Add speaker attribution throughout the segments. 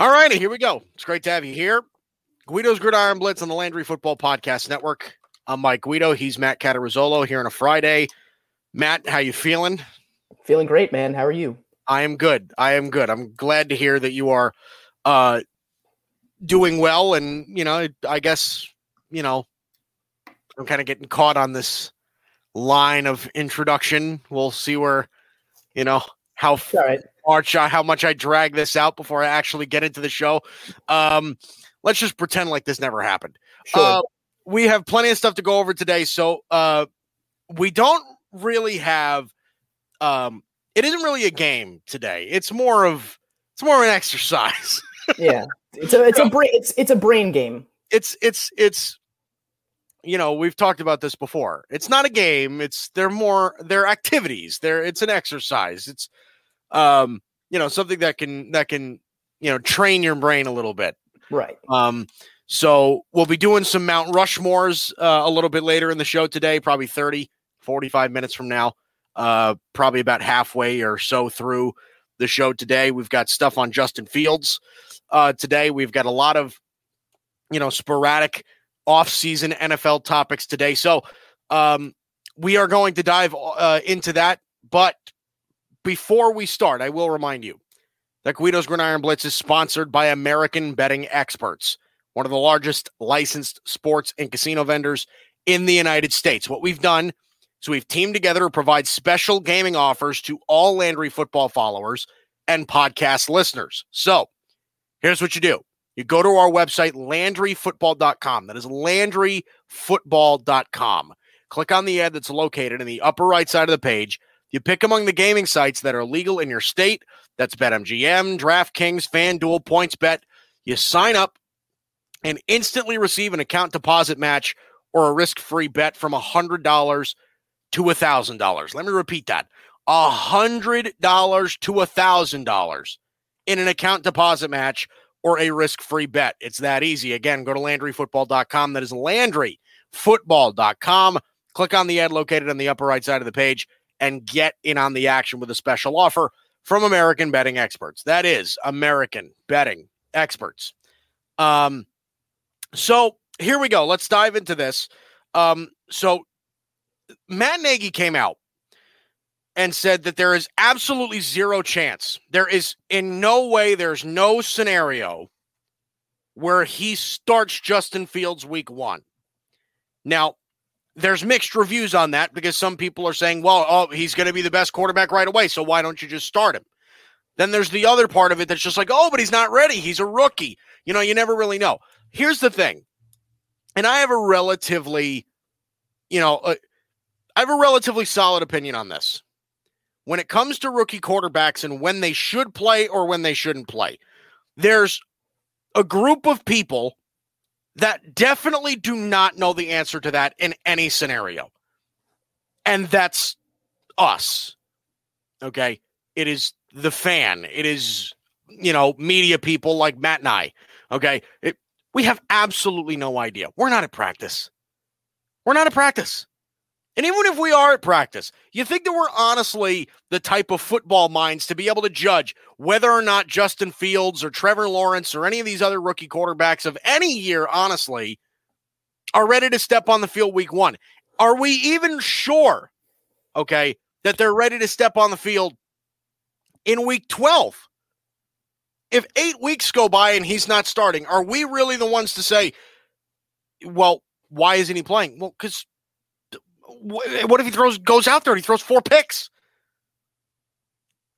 Speaker 1: All righty, here we go. It's great to have you here. Guido's Gridiron Blitz on the Landry Football Podcast Network. I'm Mike Guido. He's Matt Catarizzolo here on a Friday. Matt, how you feeling?
Speaker 2: Feeling great, man. How are you?
Speaker 1: I am good. I am good. I'm glad to hear that you are uh doing well and you know, I guess, you know, I'm kind of getting caught on this line of introduction. We'll see where, you know, how
Speaker 2: right.
Speaker 1: Much I, how much I drag this out before I actually get into the show. Um, let's just pretend like this never happened.
Speaker 2: Sure.
Speaker 1: Uh, we have plenty of stuff to go over today, so uh, we don't really have. Um, it isn't really a game today. It's more of it's more of an exercise.
Speaker 2: yeah. It's a it's a brain it's it's a brain game.
Speaker 1: it's it's it's you know we've talked about this before it's not a game it's they're more they're activities they're it's an exercise it's um you know something that can that can you know train your brain a little bit
Speaker 2: Right.
Speaker 1: um so we'll be doing some mount rushmores uh, a little bit later in the show today probably 30 45 minutes from now uh probably about halfway or so through the show today we've got stuff on justin fields uh today we've got a lot of you know sporadic off-season NFL topics today. So um, we are going to dive uh, into that. But before we start, I will remind you that Guido's Gridiron Blitz is sponsored by American Betting Experts, one of the largest licensed sports and casino vendors in the United States. What we've done is we've teamed together to provide special gaming offers to all Landry football followers and podcast listeners. So here's what you do. You go to our website, LandryFootball.com. That is LandryFootball.com. Click on the ad that's located in the upper right side of the page. You pick among the gaming sites that are legal in your state. That's BetMGM, DraftKings, FanDuel, PointsBet. You sign up and instantly receive an account deposit match or a risk-free bet from $100 to $1,000. Let me repeat that. $100 to $1,000 in an account deposit match or a risk-free bet. It's that easy. Again, go to LandryFootball.com. That is LandryFootball.com. Click on the ad located on the upper right side of the page and get in on the action with a special offer from American Betting Experts. That is American Betting Experts. Um, so here we go. Let's dive into this. Um, so Matt Nagy came out and said that there is absolutely zero chance. There is in no way, there's no scenario where he starts Justin Fields week one. Now, there's mixed reviews on that because some people are saying, well, oh, he's going to be the best quarterback right away. So why don't you just start him? Then there's the other part of it that's just like, oh, but he's not ready. He's a rookie. You know, you never really know. Here's the thing. And I have a relatively, you know, uh, I have a relatively solid opinion on this when it comes to rookie quarterbacks and when they should play or when they shouldn't play. There's a group of people that definitely do not know the answer to that in any scenario. And that's us. Okay. It is the fan. It is, you know, media people like Matt and I. Okay. It, we have absolutely no idea. We're not at practice. We're not at practice. And even if we are at practice, you think that we're honestly the type of football minds to be able to judge whether or not Justin Fields or Trevor Lawrence or any of these other rookie quarterbacks of any year, honestly, are ready to step on the field week one? Are we even sure, okay, that they're ready to step on the field in week 12? if eight weeks go by and he's not starting, are we really the ones to say, well, why isn't he playing? Well, because what if he throws goes out there and he throws four picks?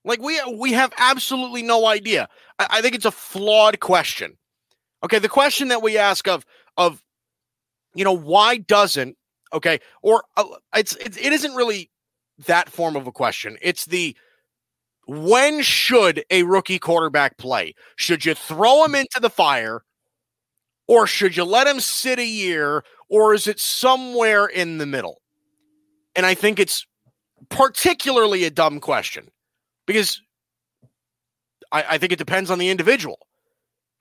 Speaker 1: Like we we have absolutely no idea. I, I think it's a flawed question. Okay, the question that we ask of of you know why doesn't okay or uh, it's, it's it isn't really that form of a question. It's the when should a rookie quarterback play? Should you throw him into the fire or should you let him sit a year or is it somewhere in the middle? And I think it's particularly a dumb question because I, I think it depends on the individual.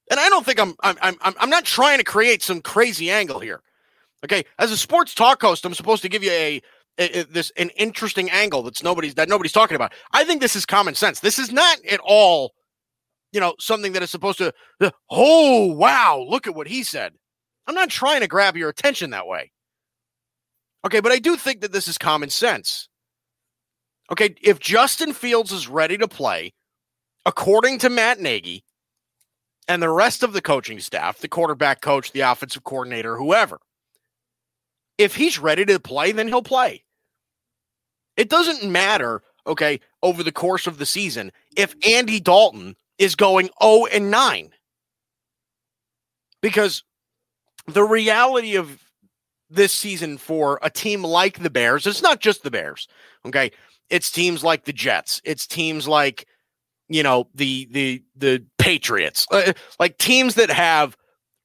Speaker 1: And I don't think I'm I'm I'm I'm not trying to create some crazy angle here. Okay, as a sports talk host, I'm supposed to give you a, a, a, this an interesting angle that's nobody's that nobody's talking about. I think this is common sense. This is not at all, you know, something that is supposed to. Oh wow, look at what he said. I'm not trying to grab your attention that way. Okay, but I do think that this is common sense. Okay, if Justin Fields is ready to play, according to Matt Nagy and the rest of the coaching staff, the quarterback coach, the offensive coordinator, whoever, if he's ready to play, then he'll play. It doesn't matter, okay, over the course of the season if Andy Dalton is going 0 and 9. Because the reality of this season for a team like the Bears, it's not just the Bears, okay? It's teams like the Jets. It's teams like you know the the the Patriots, uh, like teams that have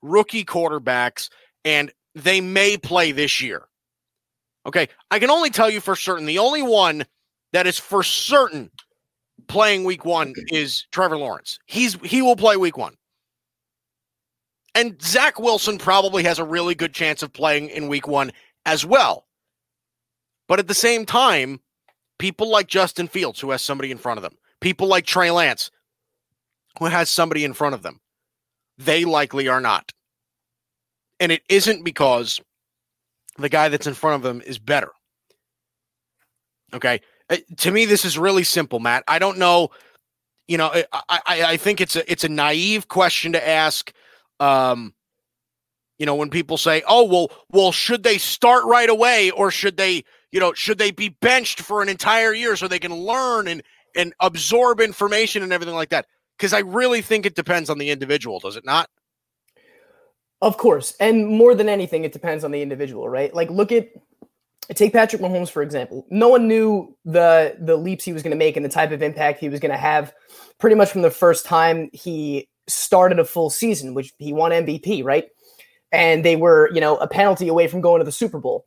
Speaker 1: rookie quarterbacks and they may play this year. Okay, I can only tell you for certain the only one that is for certain playing week 1 is Trevor Lawrence. He's he will play week 1. And Zach Wilson probably has a really good chance of playing in week 1 as well. But at the same time, people like Justin Fields who has somebody in front of them, people like Trey Lance, who has somebody in front of them. They likely are not. And it isn't because the guy that's in front of them is better. Okay. Uh, to me, this is really simple, Matt. I don't know. You know, I, I, I think it's a it's a naive question to ask. Um, you know, when people say, "Oh, well, well, should they start right away, or should they, you know, should they be benched for an entire year so they can learn and and absorb information and everything like that. Because I really think it depends on the individual, does it not?
Speaker 2: Of course. And more than anything, it depends on the individual, right? Like look at take Patrick Mahomes, for example. No one knew the the leaps he was going to make and the type of impact he was going to have pretty much from the first time he started a full season, which he won MVP, right? And they were, you know, a penalty away from going to the Super Bowl.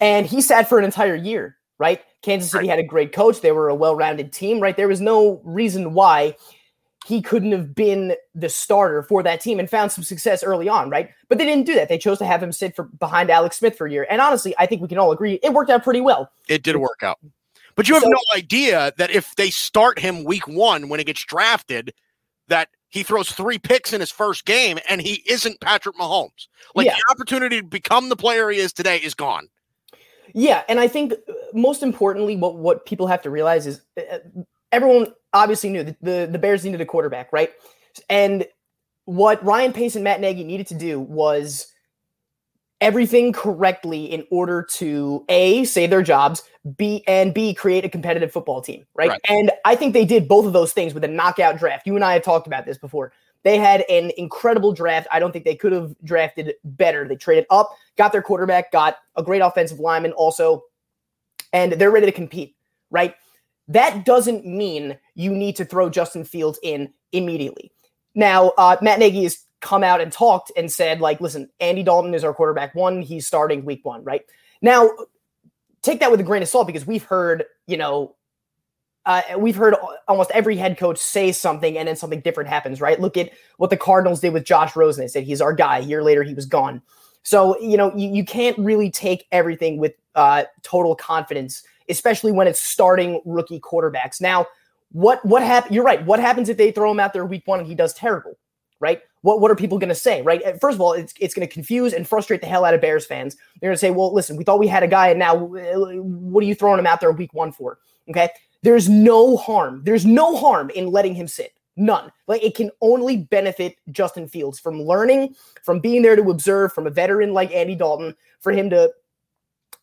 Speaker 2: And he sat for an entire year right? Kansas City had a great coach. They were a well rounded team, right? There was no reason why he couldn't have been the starter for that team and found some success early on, right? But they didn't do that. They chose to have him sit for behind Alex Smith for a year. And honestly, I think we can all agree it worked out pretty well.
Speaker 1: It did work out. But you have so, no idea that if they start him week one when he gets drafted, that he throws three picks in his first game and he isn't Patrick Mahomes. Like yeah. the opportunity to become the player he is today is gone.
Speaker 2: Yeah, and I think uh, most importantly, what what people have to realize is uh, everyone obviously knew that the the Bears needed a quarterback, right? And what Ryan Pace and Matt Nagy needed to do was everything correctly in order to a save their jobs, b and b create a competitive football team, right? right? And I think they did both of those things with a knockout draft. You and I have talked about this before. They had an incredible draft. I don't think they could have drafted better. They traded up, got their quarterback, got a great offensive lineman also, and they're ready to compete, right? That doesn't mean you need to throw Justin Fields in immediately. Now, uh, Matt Nagy has come out and talked and said, like, listen, Andy Dalton is our quarterback one. He's starting week one, right? Now, take that with a grain of salt because we've heard, you know, uh, we've heard almost every head coach say something and then something different happens, right? Look at what the Cardinals did with Josh Rosen. They said he's our guy. A year later, he was gone. So, you know, you, you can't really take everything with uh, total confidence, especially when it's starting rookie quarterbacks. Now, what what happens? You're right. What happens if they throw him out there week one and he does terrible, right? What what are people going to say, right? First of all, it's it's going to confuse and frustrate the hell out of Bears fans. They're going to say, well, listen, we thought we had a guy, and now uh, what are you throwing him out there week one for? Okay. There's no harm. There's no harm in letting him sit. None. Like it can only benefit Justin Fields from learning, from being there to observe, from a veteran like Andy Dalton, for him to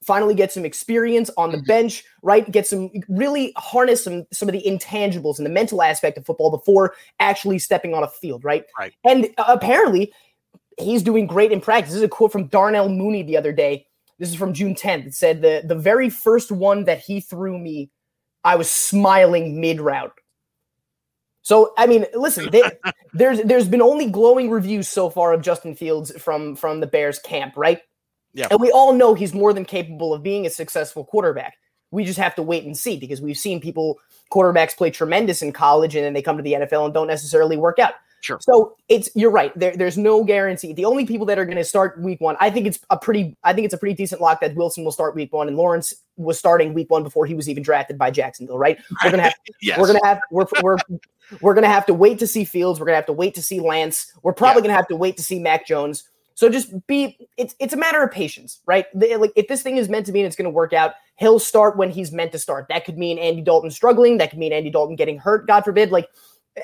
Speaker 2: finally get some experience on the
Speaker 1: Mm-hmm.
Speaker 2: bench, right? Get some really harness some some of the intangibles and the mental aspect of football before actually stepping on a field, right?
Speaker 1: Right.
Speaker 2: And uh, apparently he's doing great in practice. This is a quote from Darnell Mooney the other day. This is from June 10th. It said the the very first one that he threw me, I was smiling mid route. So I mean, listen, they, there's there's been only glowing reviews so far of Justin Fields from from the Bears camp, right?
Speaker 1: Yeah.
Speaker 2: And we all know he's more than capable of being a successful quarterback. We just have to wait and see because we've seen people quarterbacks play tremendous in college and then they come to the NFL and don't necessarily work out.
Speaker 1: Sure.
Speaker 2: So it's you're right. There, there's no guarantee. The only people that are going to start week one, I think it's a pretty, I think it's a pretty decent lock that Wilson will start week one, and Lawrence was starting week one before he was even drafted by Jacksonville. Right? We're gonna have,
Speaker 1: Yes.
Speaker 2: we're gonna have, we're we're we're gonna have to wait to see Fields. We're gonna have to wait to see Lance. We're probably gonna have to wait to see Mac Jones. So just be, it's it's a matter of patience, right? Like if this thing is meant to be and it's going to work out, he'll start when he's meant to start. That could mean Andy Dalton struggling. That could mean Andy Dalton getting hurt. God forbid. Like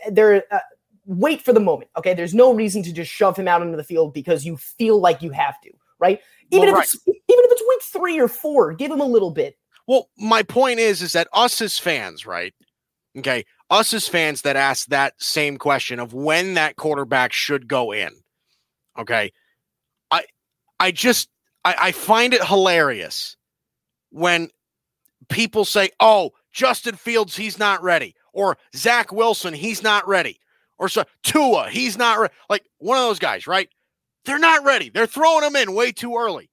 Speaker 2: there, uh, wait for the moment. Okay, there's no reason to just shove him out into the field because you feel like you have to, right? Even
Speaker 1: Well,
Speaker 2: if it's even if it's week three or four, give him a little bit.
Speaker 1: Well, my point is, is that us as fans, right? Okay, us as fans that ask that same question of when that quarterback should go in. Okay, I, just, I, I find it hilarious when people say, "Oh, Justin Fields, he's not ready," or Zach Wilson, he's not ready, or so Tua, he's not ready. Like one of those guys, right? They're not ready. They're throwing him in way too early.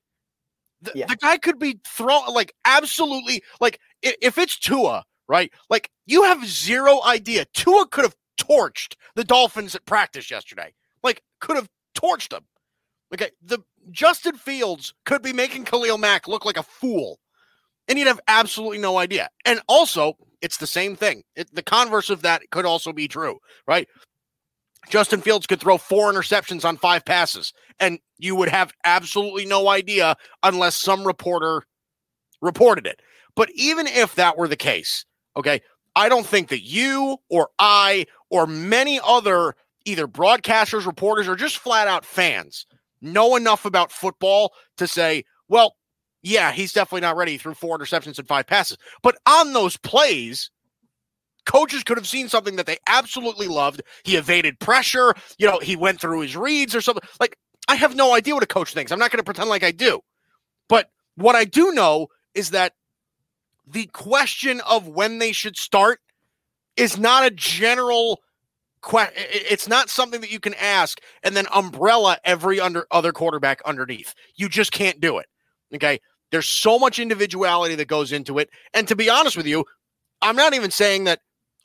Speaker 1: The,
Speaker 2: Yeah.
Speaker 1: the guy could be thrown like absolutely like i- if it's Tua, right? Like you have zero idea. Tua could have torched the Dolphins at practice yesterday. Like could have torched them. Okay, the Justin Fields could be making Khalil Mack look like a fool, and you'd have absolutely no idea. And also, it's the same thing. It, the converse of that could also be true, right? Justin Fields could throw four interceptions on five passes, and you would have absolutely no idea unless some reporter reported it. But even if that were the case, okay, I don't think that you or I or many other either broadcasters, reporters, or just flat out fans know enough about football to say, well, yeah, he's definitely not ready. He threw four interceptions and five passes. But on those plays, coaches could have seen something that they absolutely loved. He evaded pressure. You know, he went through his reads or something. Like, I have no idea what a coach thinks. I'm not going to pretend like I do. But what I do know is that the question of when they should start is not a general It's not something that you can ask and then umbrella every under other quarterback underneath. You just can't do it. Okay. There's so much individuality that goes into it. And to be honest with you, I'm not even saying that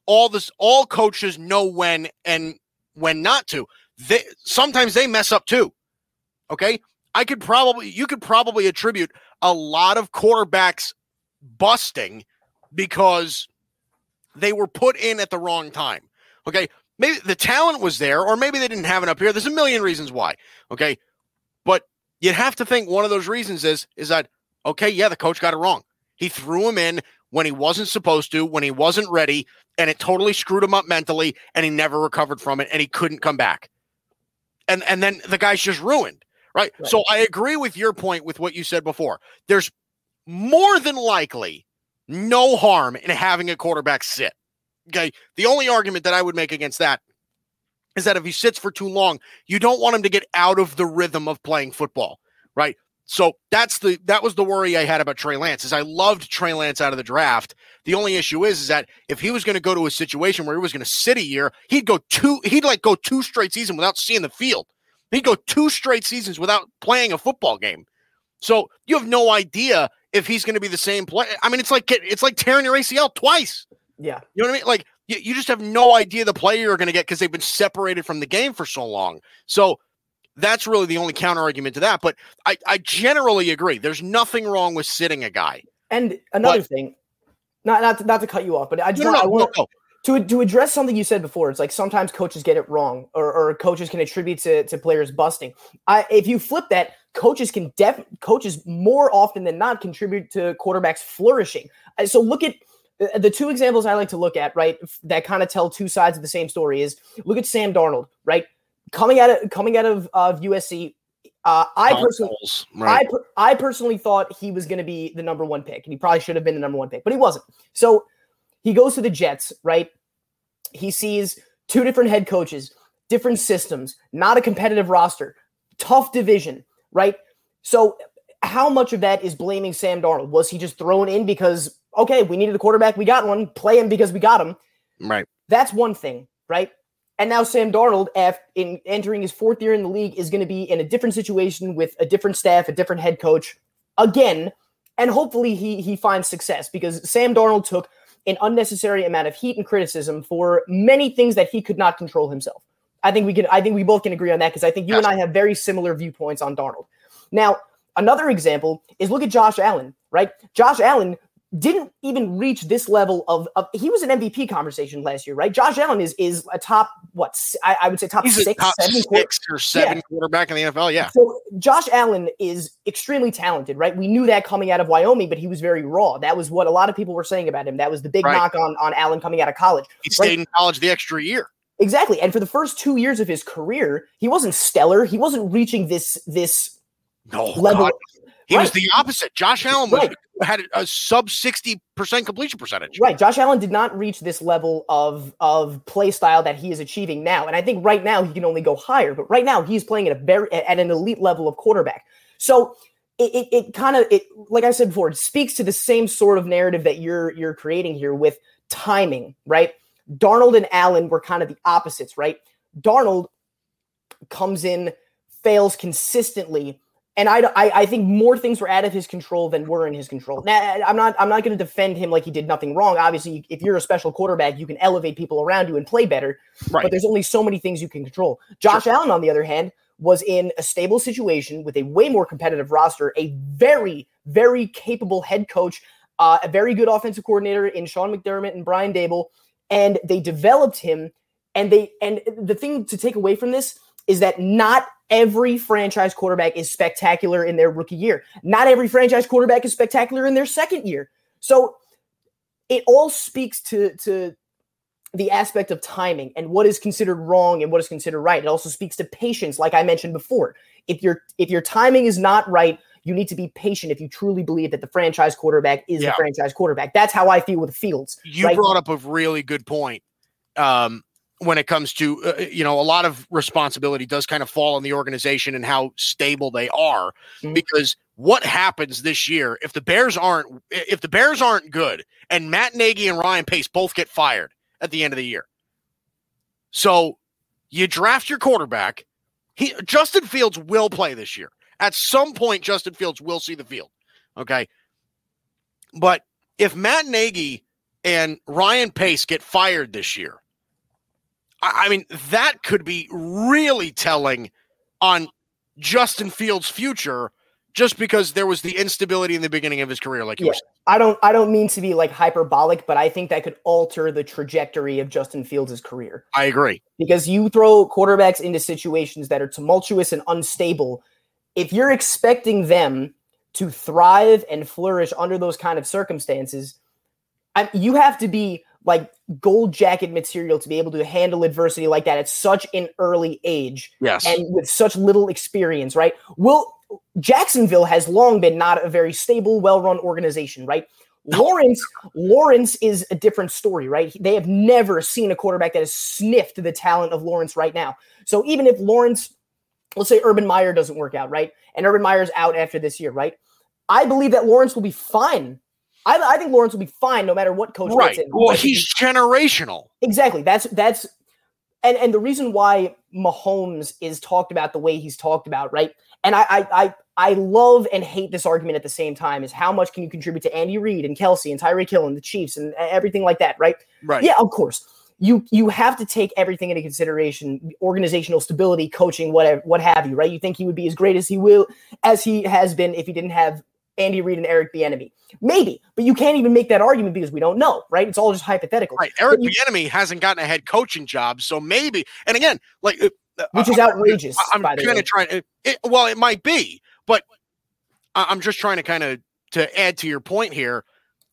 Speaker 1: all this all coaches know when and when not to. They sometimes they mess up too. Okay? I could probably you could probably attribute a lot of quarterbacks busting because they were put in at the wrong time. Okay? Maybe the talent was there or maybe they didn't have it up here. There's a million reasons why. Okay? But you'd have to think one of those reasons is is that okay, yeah, the coach got it wrong. He threw him in when he wasn't supposed to, when he wasn't ready, and it totally screwed him up mentally, and he never recovered from it, and he couldn't come back. And and then the guy's just ruined, right?
Speaker 2: Right.
Speaker 1: So I agree with your point with what you said before. There's more than likely no harm in having a quarterback sit. Okay. The only argument that I would make against that is that if he sits for too long, you don't want him to get out of the rhythm of playing football, right? So that's the that was the worry I had about Trey Lance. Is I loved Trey Lance out of the draft. The only issue is, is that if he was going to go to a situation where he was going to sit a year, he'd go two he'd like go two straight seasons without seeing the field. He'd go two straight seasons without playing a football game. So you have no idea if he's going to be the same player. I mean, it's like it's like tearing your ACL twice.
Speaker 2: Yeah.
Speaker 1: You know what I mean? Like you, you just have no idea the player you're going to get because they've been separated from the game for so long. So that's really the only counter argument to that. But I, I generally agree. There's nothing wrong with sitting a guy.
Speaker 2: And another
Speaker 1: But-
Speaker 2: thing, not not to, not to cut you off, but I just
Speaker 1: No,
Speaker 2: want,
Speaker 1: no,
Speaker 2: I want
Speaker 1: no.
Speaker 2: to to address something you said before. It's like sometimes coaches get it wrong, or, or coaches can attribute to, to players busting. I if you flip that, coaches can def coaches more often than not contribute to quarterbacks flourishing. Uh, So look at the two examples I like to look at, right, that kind of tell two sides of the same story is look at Sam Darnold, right, coming out of coming out of, of USC. Uh, I personally, right. I, I personally thought he was going to be the number one pick, and he probably should have been the number one pick, but he wasn't. So he goes to the Jets, right? He sees two different head coaches, different systems, not a competitive roster, tough division, right? So how much of that is blaming Sam Darnold? Was he just thrown in because okay, we needed a quarterback, we got one, play him because we got him.
Speaker 1: Right.
Speaker 2: That's one thing, right? And now Sam Darnold, after in entering his fourth year in the league, is going to be in a different situation with a different staff, a different head coach again, and hopefully he he finds success because Sam Darnold took an unnecessary amount of heat and criticism for many things that he could not control himself. I think we can. I think we both can agree on that because I think you yes. and I have very similar viewpoints on Darnold. Now, another example is look at Josh Allen. Right, Josh Allen didn't even reach this level of, of, he was an MVP conversation last year, right? Josh Allen is is a top what I, I would say top
Speaker 1: He's
Speaker 2: six,
Speaker 1: top seven six or seven yeah. quarterback in the NFL. Yeah.
Speaker 2: So Josh Allen is extremely talented, right? We knew that coming out of Wyoming, but he was very raw. That was what a lot of people were saying about him. That was the big right. knock on on Allen coming out of college.
Speaker 1: He stayed right? in college the extra year.
Speaker 2: Exactly. And for the first two years of his career, he wasn't stellar. He wasn't reaching this this
Speaker 1: no, level. God. He right. was the opposite. Josh Allen was, right. had a sub 60% completion percentage.
Speaker 2: Right. Josh Allen did not reach this level of, of play style that he is achieving now. And I think right now he can only go higher, but right now he's playing at a very at an elite level of quarterback. So it, it, it kind of it like I said before, it speaks to the same sort of narrative that you're you're creating here with timing, right? Darnold and Allen were kind of the opposites, right? Darnold comes in, fails consistently and I, I, I, think more things were out of his control than were in his control. Now, I'm not I'm not going to defend him like he did nothing wrong. Obviously, if you're a special quarterback, you can elevate people around you and play better. Right. But there's only so many things you can control. Josh sure. Allen, on the other hand, was in a stable situation with a way more competitive roster, a very very capable head coach, uh, a very good offensive coordinator in Sean McDermott and Brian Daboll, and they developed him. And they and the thing to take away from this is that not every franchise quarterback is spectacular in their rookie year. Not every franchise quarterback is spectacular in their second year. So it all speaks to to the aspect of timing and what is considered wrong and what is considered right. It also speaks to patience, like I mentioned before. If your if your timing is not right, you need to be patient if you truly believe that the franchise quarterback is yeah. the franchise quarterback. That's how I feel with Fields.
Speaker 1: You right? brought up a really good point. Um, when it comes to uh, you know a lot of responsibility does kind of fall on the organization and how stable they are mm-hmm. because what happens this year if the bears aren't if the bears aren't good and matt nagy and ryan pace both get fired at the end of the year. So you draft your quarterback. He justin fields will play this year. At some point justin fields will see the field okay? But if matt nagy and ryan pace get fired this year I mean, that could be really telling on Justin Fields' future just because there was the instability in the beginning of his career, like you yeah.
Speaker 2: I don't I don't mean to be like hyperbolic, but I think that could alter the trajectory of Justin Fields' career.
Speaker 1: I agree.
Speaker 2: Because you throw quarterbacks into situations that are tumultuous and unstable. If you're expecting them to thrive and flourish under those kind of circumstances, I, you have to be like gold jacket material to be able to handle adversity like that at such an early age.
Speaker 1: Yes.
Speaker 2: And with such little experience, right? Will Jacksonville has long been not a very stable, well-run organization, right? Lawrence, Lawrence is a different story, right? They have never seen a quarterback that has sniffed the talent of Lawrence right now. So even if Lawrence, let's say Urban Meyer doesn't work out, right? And Urban Meyer's out after this year, right? I believe that Lawrence will be fine I, I think Lawrence will be fine no matter what coach
Speaker 1: right. gets in. Well, he's generational.
Speaker 2: Exactly. That's that's and and the reason why Mahomes is talked about the way he's talked about, right? And I I I, I love and hate this argument at the same time is how much can you contribute to Andy Reid and Kelce and Tyreek Hill and the Chiefs and everything like that, right?
Speaker 1: Right.
Speaker 2: Yeah, of course. You you have to take everything into consideration, organizational stability, coaching, whatever, what have you, right? You think he would be as great as he will as he has been if he didn't have Andy Reid and Eric Bieniemy? Maybe, but you can't even make that argument because we don't know, right? It's all just hypothetical.
Speaker 1: Right. Eric you, Bieniemy hasn't gotten a head coaching job, so maybe. And again, like uh,
Speaker 2: uh, which is outrageous.
Speaker 1: I'm, I'm kind of trying. It, it, well, it might be, but I'm just trying to kind of to add to your point here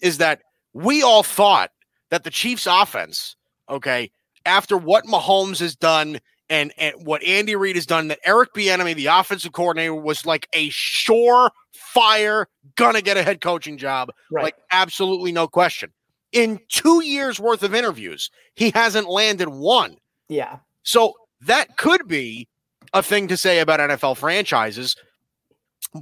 Speaker 1: is that we all thought that the Chiefs offense, okay, after what Mahomes has done and, and what Andy Reid has done, that Eric Bieniemy, the offensive coordinator, was like a sure fire, gonna get a head coaching job.
Speaker 2: Right.
Speaker 1: Like absolutely no question. In two years worth of interviews, he hasn't landed one.
Speaker 2: Yeah.
Speaker 1: So that could be a thing to say about NFL franchises,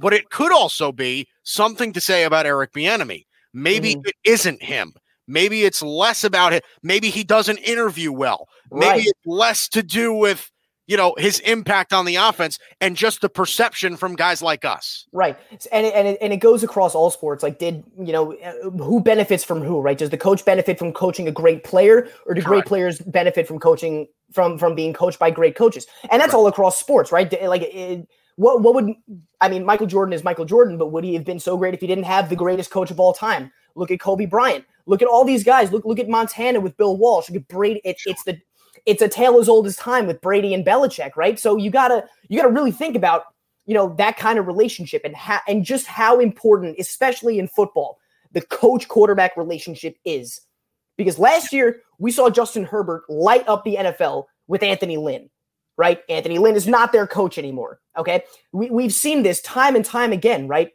Speaker 1: but it could also be something to say about Eric Bieniemy. Maybe
Speaker 2: Mhm.
Speaker 1: it isn't him. Maybe it's less about it. Maybe he doesn't interview well. Maybe
Speaker 2: Right.
Speaker 1: it's less to do with you know his impact on the offense and just the perception from guys like us.
Speaker 2: Right, and it, and it, and it goes across all sports. Like, did you know uh, who benefits from who? Right? Does the coach benefit from coaching a great player, or do great players benefit from coaching from from being coached by great coaches? And that's all across sports, right? Like, it, what what would I mean? Michael Jordan is Michael Jordan, but would he have been so great if he didn't have the greatest coach of all time? Look at Kobe Bryant. Look at all these guys. Look look at Montana with Bill Walsh. Look at Brady. It, it's the it's a tale as old as time with Brady and Belichick, right? So you gotta you gotta really think about you know that kind of relationship and how and just how important, especially in football, the coach quarterback relationship is. Because last year we saw Justin Herbert light up the NFL with Anthony Lynn, right? Anthony Lynn is not their coach anymore. Okay, we, we've seen this time and time again, right?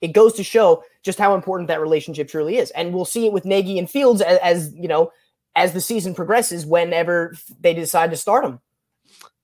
Speaker 2: It goes to show just how important that relationship truly is, and we'll see it with Nagy and Fields as, as you know as the season progresses. Whenever they decide to start him.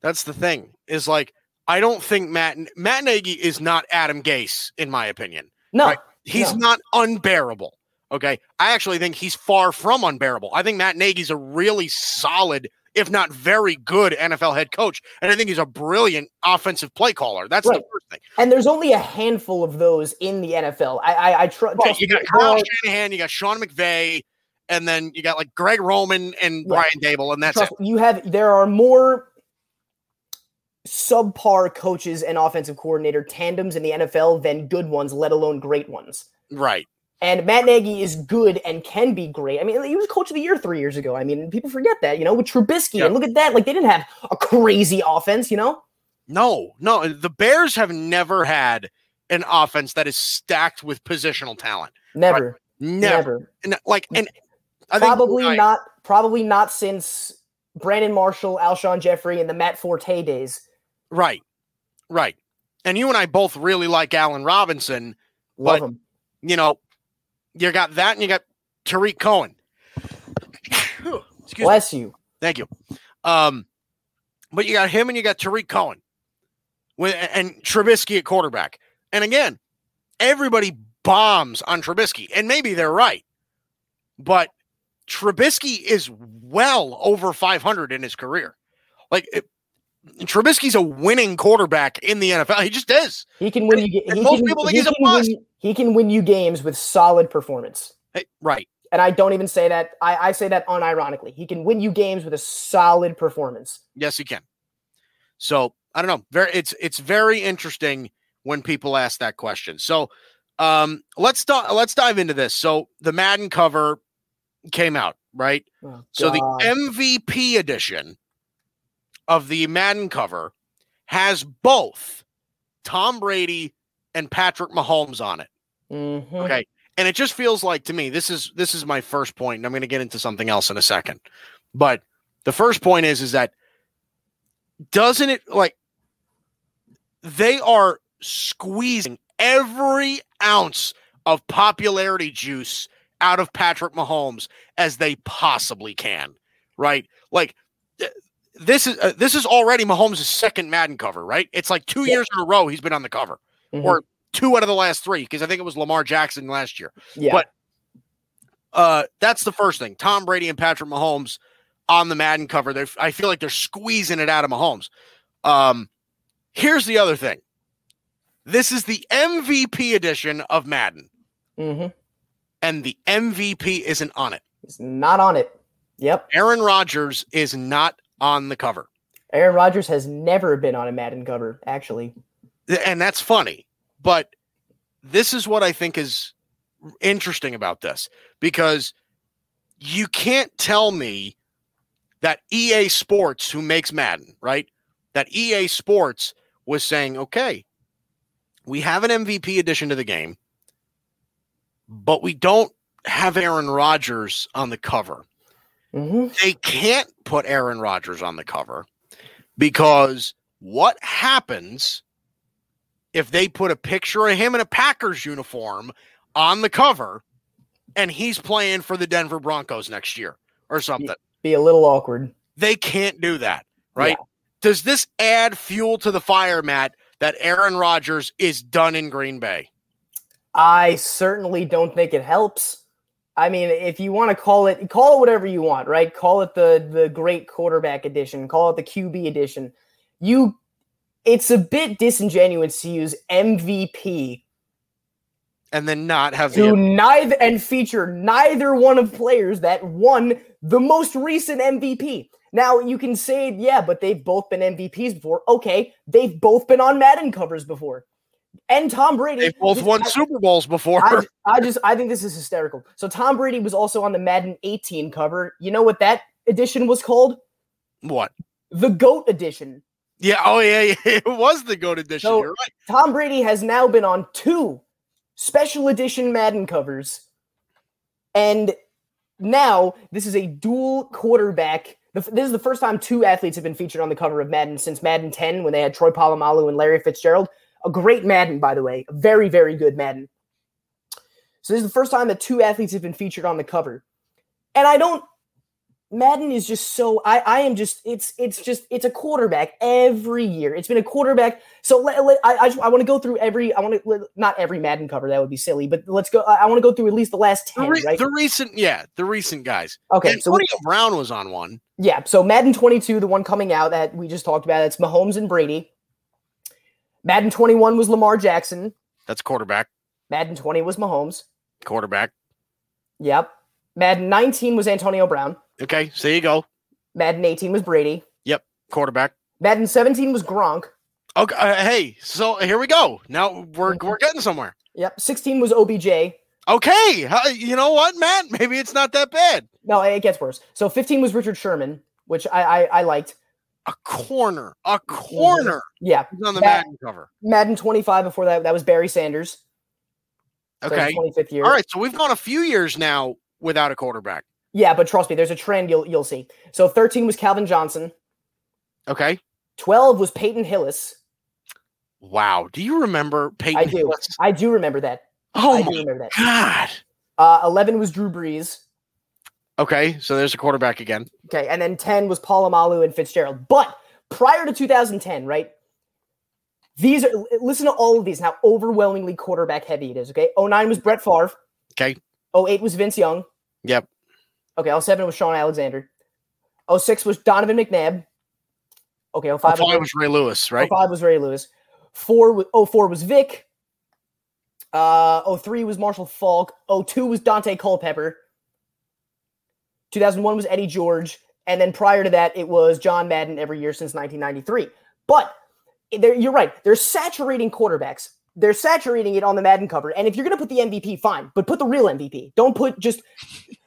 Speaker 1: That's the thing. Is like I don't think Matt Matt Nagy is not Adam Gase in my opinion.
Speaker 2: no,
Speaker 1: Right. He's
Speaker 2: No.
Speaker 1: not unbearable. Okay. I actually think he's far from unbearable. I think Matt Nagy's a really solid, if not very good NFL head coach. And I think he's a brilliant offensive play caller. That's the first thing.
Speaker 2: And there's only a handful of those in the NFL. I I, I tr-
Speaker 1: Right.
Speaker 2: trust
Speaker 1: You got Kyle Shanahan, you got Sean McVay, and then you got like Greg Roman and. Brian Daboll, and that's
Speaker 2: trust
Speaker 1: it.
Speaker 2: me, you have there are more subpar coaches and offensive coordinator tandems in the NFL than good ones, let alone great ones.
Speaker 1: Right.
Speaker 2: And Matt Nagy is good and can be great. I mean, he was coach of the year three years ago. I mean, people forget that, you know, with Trubisky.
Speaker 1: Yeah.
Speaker 2: And look at that. Like, they didn't have a crazy offense, you know?
Speaker 1: No, no. The Bears have never had an offense that is stacked with positional talent.
Speaker 2: Never.
Speaker 1: Never.
Speaker 2: Never.
Speaker 1: And, like, and I
Speaker 2: Probably not. Probably not since Brandon Marshall, Alshon Jeffery, and the Matt Forte days.
Speaker 1: Right. Right. And you and I both really like Allen Robinson.
Speaker 2: Love
Speaker 1: But-
Speaker 2: him.
Speaker 1: You know, you got that and you got Tarik Cohen. Excuse me.
Speaker 2: Bless you.
Speaker 1: Thank you. Um, but you got him and you got Tarik Cohen with and Trubisky at quarterback. And again, everybody bombs on Trubisky, and maybe they're right. But Trubisky is well over 500 in his career. Like it, Trubisky's a winning quarterback in the NFL. He just is.
Speaker 2: He can win you.
Speaker 1: And
Speaker 2: He
Speaker 1: most
Speaker 2: can,
Speaker 1: people think
Speaker 2: he
Speaker 1: he's a bust.
Speaker 2: win, he can win you games with solid performance.
Speaker 1: Hey, right.
Speaker 2: And I don't even say that. I, I say that unironically. He can win you games with a solid performance.
Speaker 1: Yes, he can. So I don't know. Very, it's it's very interesting when people ask that question. So um, let's di- let's dive into this. So the Madden cover came out, right?
Speaker 2: Oh,
Speaker 1: So the MVP edition of the Madden cover has both Tom Brady and Patrick Mahomes on it.
Speaker 2: Mhm.
Speaker 1: Okay. And it just feels like to me, this is this is my first point, and I'm going to get into something else in a second. But the first point is is that doesn't it like they are squeezing every ounce of popularity juice out of Patrick Mahomes as they possibly can, right? Like th- this is uh, this is already Mahomes' second Madden cover, right? It's like two
Speaker 2: Yeah.
Speaker 1: years in a row he's been on the cover
Speaker 2: Mhm.
Speaker 1: or two out of the last three because I think it was Lamar Jackson last year.
Speaker 2: yeah.
Speaker 1: but- Uh, that's the first thing. Tom Brady and Patrick Mahomes on the Madden cover. They're, I feel like they're squeezing it out of Mahomes. Um, here's the other thing. This is the MVP edition of Madden,
Speaker 2: Mhm.
Speaker 1: And the MVP isn't on it.
Speaker 2: He's not on it. Yep.
Speaker 1: Aaron Rodgers is not on the cover.
Speaker 2: Aaron Rodgers has never been on a Madden cover, actually.
Speaker 1: and that's funny but this is what i think is interesting about this because you can't tell me that ea sports who makes madden right that ea sports was saying okay we have an mvp addition to the game but we don't have Aaron Rodgers on the cover.
Speaker 2: hmm
Speaker 1: They can't put Aaron Rodgers on the cover because what happens if they put a picture of him in a Packers uniform on the cover and he's playing for the Denver Broncos next year or something?
Speaker 2: Be a little awkward.
Speaker 1: They can't do that, right? Does this add fuel to the fire, Matt, that Aaron Rodgers is done in Green Bay?
Speaker 2: I certainly don't think it helps. I mean, if you want to call it, call it whatever you want, right? Call it the the great quarterback edition, call it the QB edition. You, it's a bit disingenuous to use MVP
Speaker 1: And then not have
Speaker 2: to
Speaker 1: the
Speaker 2: neither and feature neither one of players that won the most recent MVP. Now you can say, yeah, but they've both been MVPs before. Okay, they've both been on Madden covers before, and Tom Brady.
Speaker 1: they've both won
Speaker 2: I-
Speaker 1: Super Bowls before.
Speaker 2: I, I just I think this is hysterical. So Tom Brady was also on the Madden 18 cover. You know what that edition was called?
Speaker 1: what?
Speaker 2: The GOAT edition.
Speaker 1: Yeah. Oh, yeah. yeah. It was the GOAT edition.
Speaker 2: So-
Speaker 1: You're right.
Speaker 2: Tom Brady has now been on two special edition Madden covers. And now this is a dual quarterback. This is the first time two athletes have been featured on the cover of Madden since Madden 10 when they had Troy Polamalu and Larry Fitzgerald. A great Madden, by the way. A very, very good Madden. So this is the first time that two athletes have been featured on the cover. And I don't Madden is just so I I am just it's it's just it's a quarterback every year. It's been a quarterback. So let, let- I I, I want to go through every I want to not every Madden cover that would be silly, but let's go. I, I want to go through at least the last
Speaker 1: The,
Speaker 2: ten,
Speaker 1: re-
Speaker 2: right?
Speaker 1: the recent, yeah, the recent guys.
Speaker 2: Okay,
Speaker 1: And
Speaker 2: so
Speaker 1: Antonio Brown was on one.
Speaker 2: yeah, so Madden 22, the one coming out that we just talked about, it's Mahomes and Brady. Madden 21 was Lamar Jackson.
Speaker 1: That's quarterback.
Speaker 2: Madden 20 was Mahomes.
Speaker 1: Quarterback.
Speaker 2: Yep. Madden 19 was Antonio Brown.
Speaker 1: Okay, so you go.
Speaker 2: Madden 18 was Brady.
Speaker 1: Yep, quarterback.
Speaker 2: Madden 17 was Gronk.
Speaker 1: Okay, uh, hey, so here we go. Now we're we're getting somewhere.
Speaker 2: Yep. 16 was OBJ.
Speaker 1: Okay, huh, you know what, Matt? Maybe it's not that bad.
Speaker 2: No, it gets worse. So 15 was Richard Sherman, which I I, I liked.
Speaker 1: A corner, a corner
Speaker 2: Yeah.
Speaker 1: He's on the
Speaker 2: That-
Speaker 1: Madden cover.
Speaker 2: Madden 25 before that, that was Barry Sanders.
Speaker 1: Okay,
Speaker 2: 25th year.
Speaker 1: all right. So we've gone a few years now without a quarterback.
Speaker 2: Yeah, but trust me, there's a trend you'll you'll see. So 13 was Calvin Johnson.
Speaker 1: Okay.
Speaker 2: 12 was Peyton Hillis.
Speaker 1: Wow. Do you remember Peyton?
Speaker 2: I do.
Speaker 1: Hillis?
Speaker 2: I do remember that.
Speaker 1: Oh
Speaker 2: I do remember that.
Speaker 1: God.
Speaker 2: Uh, 11 was Drew Brees.
Speaker 1: Okay, so there's a quarterback again.
Speaker 2: Okay, and then 10 was Polamalu and Fitzgerald. But prior to 2010, right? These are listen to all of these now. Overwhelmingly quarterback heavy it is. Okay, 09 was Brett Favre.
Speaker 1: Okay.
Speaker 2: 08 was Vince Young.
Speaker 1: Yep.
Speaker 2: Okay, 07 was Shaun Alexander. 06 was Donovan McNabb. Okay, 05
Speaker 1: Five
Speaker 2: was,
Speaker 1: was Ray Lewis, right?
Speaker 2: 05 was Ray Lewis. Four was 04 was Vick. Uh, 03 was Marshall Faulk. 02 was Daunte Culpepper. 2001 was Eddie George. And then prior to that, it was John Madden every year since 1993. But you're right. They're saturating quarterbacks. They're saturating it on the Madden cover. And if you're going to put the MVP, fine, but put the real MVP. Don't put just,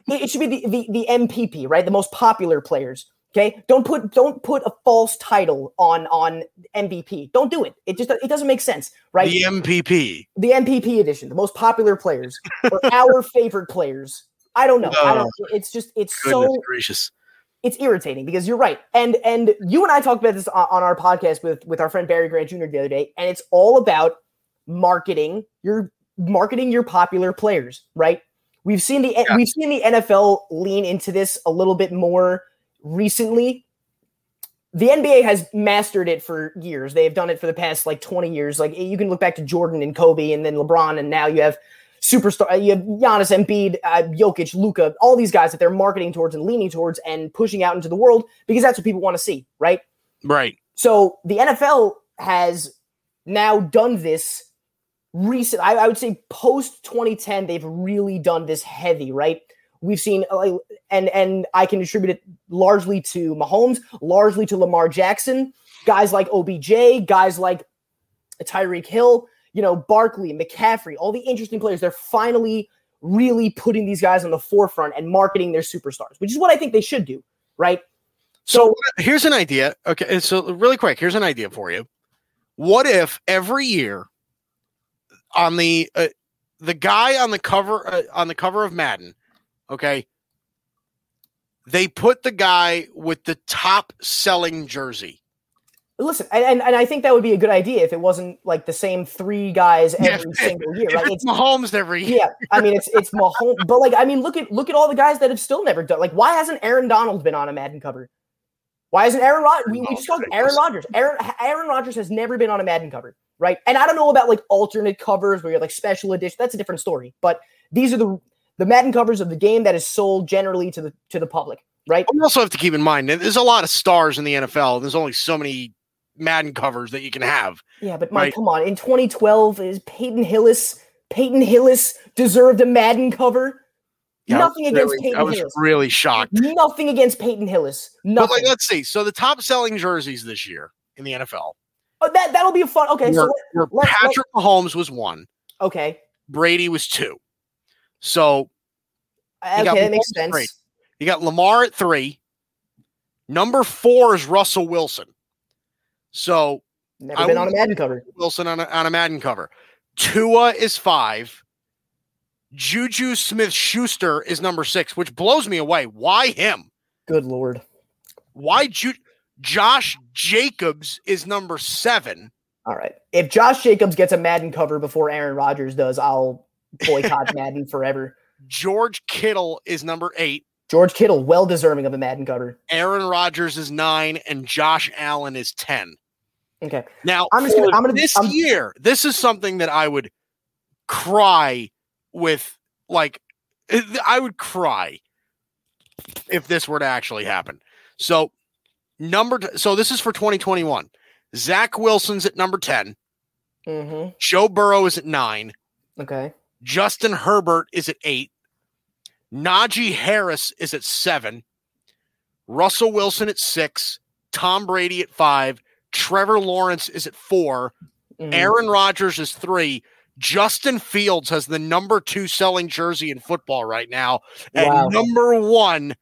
Speaker 2: it, it should be the, the, the MPP, right? The most popular players. Okay. Don't put, don't put a false title on, on MVP. Don't do it. It just, it doesn't make sense, right?
Speaker 1: The MPP.
Speaker 2: the MPP edition, the most popular players or our favorite players. I don't know. I don't. Oh, it's just it's so
Speaker 1: gracious.
Speaker 2: it's irritating because you're right. And and you and I talked about this on, on our podcast with with our friend Barry Grant Jr. the other day, and it's all about marketing your marketing your popular players, right? We've seen the
Speaker 1: Yeah.
Speaker 2: we've seen the NFL lean into this a little bit more recently. The NBA has mastered it for years. They have done it for the past like 20 years. Like you can look back to Jordan and Kobe and then LeBron and now you have superstar you have Giannis Embiid, uh, Jokic, Luka, all these guys that they're marketing towards and leaning towards and pushing out into the world because that's what people want to see, right?
Speaker 1: Right.
Speaker 2: So the NFL has now done this recent. I, I would say post 2010, they've really done this heavy, right? We've seen, uh, and and I can attribute it largely to Mahomes, largely to Lamar Jackson, guys like OBJ, guys like Tyreek Hill, you know, Barkley, McCaffrey, all the interesting players. They're finally really putting these guys on the forefront and marketing their superstars, which is what I think they should do, right?
Speaker 1: So here's an idea. Okay, so really quick, here's an idea for you. What if every year on the uh, the guy on the cover uh, on the cover of Madden, okay, they put the guy with the top selling jersey.
Speaker 2: Listen, and, and, I think that would be a good idea if it wasn't like the same three guys
Speaker 1: Yeah.
Speaker 2: every single year. Right?
Speaker 1: it's Mahomes every year.
Speaker 2: yeah, I mean it's it's Mahomes, but like I mean look at look at all the guys that have still never done. Like why hasn't Aaron Donald been on a Madden cover? Why isn't Aaron Rodgers? We, we just talked Aaron Rodgers. Aaron Aaron Rodgers has never been on a Madden cover, right? And I don't know about like alternate covers where you're like special edition. That's a different story. But these are the the Madden covers of the game that is sold generally to the to the public, right?
Speaker 1: We also have to keep in mind that there's a lot of stars in the NFL. There's only so many Madden covers that you can have.
Speaker 2: Yeah, but Mike,
Speaker 1: Right.
Speaker 2: come on. In 2012, is Peyton Hillis Peyton Hillis deserved a Madden cover? Nothing against
Speaker 1: really,
Speaker 2: Peyton
Speaker 1: I was
Speaker 2: Hillis.
Speaker 1: really shocked.
Speaker 2: Nothing against Peyton Hillis.
Speaker 1: But like, let's see. So the top selling jerseys this year in the NFL
Speaker 2: oh, that that'll be a fun. Okay, so let- let-
Speaker 1: Patrick Mahomes was one,
Speaker 2: okay,
Speaker 1: Brady was two. So
Speaker 2: okay, that makes sense.
Speaker 1: great. you got Lamar at three. Number four is Russell Wilson. So
Speaker 2: Never
Speaker 1: I
Speaker 2: been on a Madden cover.
Speaker 1: Wilson on a, on a Madden cover. Tua is five. Juju Smith Schuster is number six, which blows me away. Why him?
Speaker 2: Good lord.
Speaker 1: Why Ju- Josh Jacobs is number seven?
Speaker 2: All right. If Josh Jacobs gets a Madden cover before Aaron Rodgers does, I'll boycott Madden forever.
Speaker 1: George Kittle is number eight.
Speaker 2: George Kittle, well deserving of a Madden cover.
Speaker 1: Aaron Rodgers is nine, and Josh Allen is ten.
Speaker 2: Okay.
Speaker 1: Now,
Speaker 2: I'm just gonna- I'm gonna-
Speaker 1: this
Speaker 2: I'm-
Speaker 1: year, this is something that I would cry with. Like, I would cry if this were to actually happen. So, number, t- so this is for 2021. Zach Wilson's at number 10.
Speaker 2: Mm-hmm.
Speaker 1: Joe Burrow is at nine.
Speaker 2: Okay.
Speaker 1: Justin Herbert is at eight. Najee Harris is at seven. Russell Wilson at six. Tom Brady at five. Trevor Lawrence is at four.
Speaker 2: Mhm.
Speaker 1: Aaron Rodgers is three. Justin Fields has the number two selling jersey in football right now. And
Speaker 2: Wow.
Speaker 1: number one